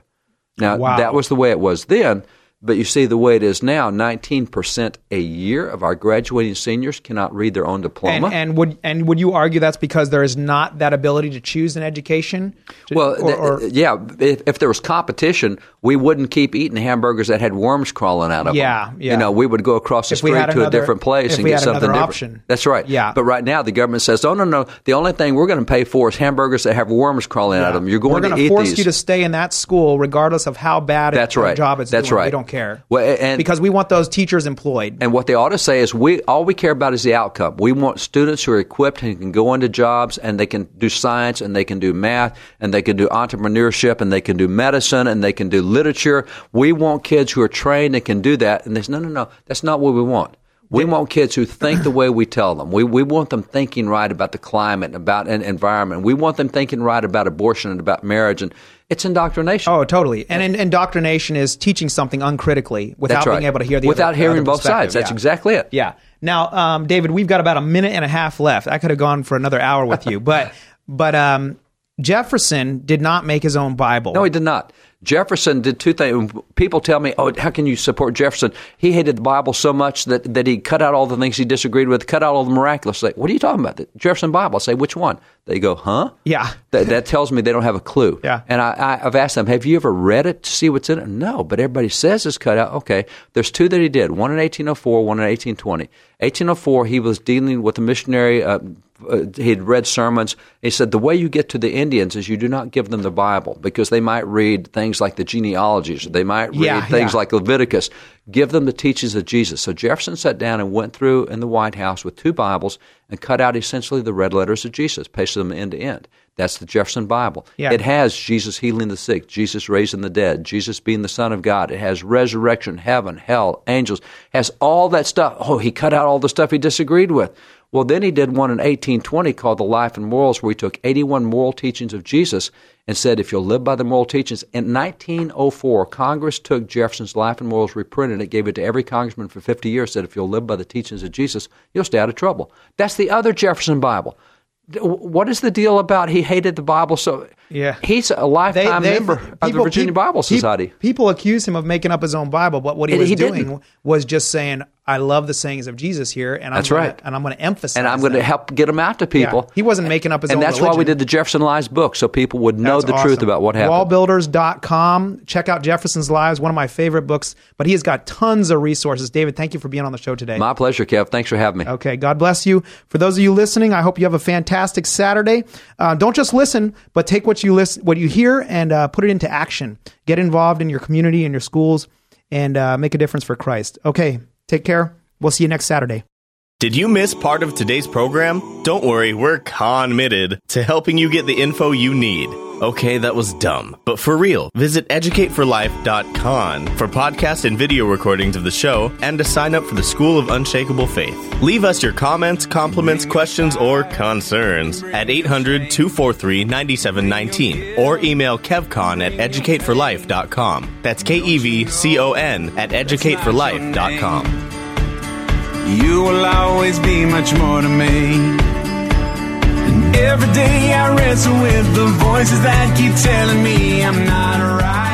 Speaker 9: Now
Speaker 8: Wow.
Speaker 9: that was the way it was then, but you see the way it is now. Nineteen percent a year of our graduating seniors cannot read their own diploma.
Speaker 8: And, and would and would you argue that's because there is not that ability to choose an education? To-
Speaker 9: Well,
Speaker 8: or, or-
Speaker 9: yeah. If, if there was competition, we wouldn't keep eating hamburgers that had worms crawling out of
Speaker 8: Yeah,
Speaker 9: them.
Speaker 8: yeah.
Speaker 9: You know, we would go across the
Speaker 8: If
Speaker 9: street to a different place and get something
Speaker 8: another
Speaker 9: different.
Speaker 8: option.
Speaker 9: That's right.
Speaker 8: Yeah.
Speaker 9: But right now, the government says, "Oh no, no. The only thing we're going to pay for is hamburgers that have worms crawling out of them. You're going
Speaker 8: We're
Speaker 9: to eat
Speaker 8: force
Speaker 9: these."
Speaker 8: you to stay in that school regardless of how bad
Speaker 9: That's right.
Speaker 8: job it's
Speaker 9: That's
Speaker 8: doing.
Speaker 9: Right.
Speaker 8: Don't care.
Speaker 9: Well, and
Speaker 8: because we want those teachers employed.
Speaker 9: And what they ought to say is, we all we care about is the outcome. We want students who are equipped and can go into jobs and they can do science and they can do math and they can do entrepreneurship and they can do medicine and they can do literature. We want kids who are trained and can do that. And they say, no, no, no, that's not what we want. We want kids who think the way we tell them. We, we want them thinking right about the climate and about an environment. We want them thinking right about abortion and about marriage. And it's indoctrination.
Speaker 8: Oh, totally. And, in indoctrination is teaching something uncritically without
Speaker 9: right.
Speaker 8: being able to hear the
Speaker 9: Without
Speaker 8: other,
Speaker 9: hearing
Speaker 8: other
Speaker 9: both sides. That's
Speaker 8: Yeah.
Speaker 9: exactly it.
Speaker 8: Yeah. Now, um, David, we've got about a minute and a half left. I could have gone for another hour with you, but but um, Jefferson did not make his own Bible.
Speaker 9: No, he did not. Jefferson did two things. People tell me, "Oh, how can you support Jefferson? He hated the Bible so much that, that he cut out all the things he disagreed with, cut out all the miraculous." Like, what are you talking about? The Jefferson Bible? I say, which one? They go, "Huh?"
Speaker 8: Yeah.
Speaker 9: That, that tells me they don't have a clue.
Speaker 8: Yeah.
Speaker 9: And I, I've asked them, "Have you ever read it to see what's in it?" No, but everybody says it's cut out. Okay, there's two that he did. One in 1804, one in 1820. 1804, he was dealing with a missionary. Uh, uh, he'd read sermons. He said the way you get to the Indians is you do not give them the Bible because they might read things like the genealogies, or they might read
Speaker 8: Yeah,
Speaker 9: things
Speaker 8: yeah.
Speaker 9: like Leviticus. Give them the teachings of Jesus. So Jefferson sat down and went through in the White House with two Bibles and cut out essentially the red letters of Jesus, pasted them end to end. That's the Jefferson Bible.
Speaker 8: Yeah.
Speaker 9: It has Jesus healing the sick, Jesus raising the dead, Jesus being the Son of God. It has resurrection, heaven, hell, angels. Has all that stuff. Oh, he cut out all the stuff he disagreed with. Well, then he did one in 1820 called The Life and Morals, where he took 81 moral teachings of Jesus and said, if you'll live by the moral teachings. In 1904, Congress took Jefferson's Life and Morals, reprinted it, gave it to every congressman for 50 years, said, if you'll live by the teachings of Jesus, you'll stay out of trouble. That's the other Jefferson Bible. What is the deal about he hated the Bible so?
Speaker 8: Yeah.
Speaker 9: He's a lifetime member of the Virginia
Speaker 8: peop-
Speaker 9: Bible Society.
Speaker 8: People accuse him of making up his own Bible, but what he
Speaker 9: And
Speaker 8: was
Speaker 9: he
Speaker 8: doing
Speaker 9: didn't.
Speaker 8: was just saying, "I love the sayings of Jesus here, and
Speaker 9: That's
Speaker 8: I'm gonna,
Speaker 9: right.
Speaker 8: and I'm going to emphasize."
Speaker 9: and I'm going to help get them out to people.
Speaker 8: Yeah. He wasn't making up his own.
Speaker 9: and
Speaker 8: own
Speaker 9: that's why we did the Jefferson Lies book, so people would know
Speaker 8: That's
Speaker 9: the truth about what happened.
Speaker 8: Wallbuilders.com. Check out Jefferson's Lies, one of my favorite books, but he has got tons of resources. David, thank you for being on the show today.
Speaker 9: My pleasure, Kev. Thanks for having me.
Speaker 8: Okay, God bless you. For those of you listening, I hope you have a fantastic Saturday. Uh, don't just listen, but take what you listen, what you hear, and uh, put it into action. Get involved in your community and your schools, and uh, make a difference for Christ. Okay, take care. We'll see you next Saturday.
Speaker 15: Did you miss part of today's program? Don't worry, we're committed to helping you get the info you need. Okay, that was dumb. But for real, visit educateforlife.com for podcast and video recordings of the show and to sign up for the School of Unshakable Faith. Leave us your comments, compliments, questions, or concerns at 800 243 9719 or email kevcon at educateforlife.com. That's K E V C O N at educateforlife.com.
Speaker 7: You will always be much more to me. Every day I wrestle with the voices that keep telling me I'm not right.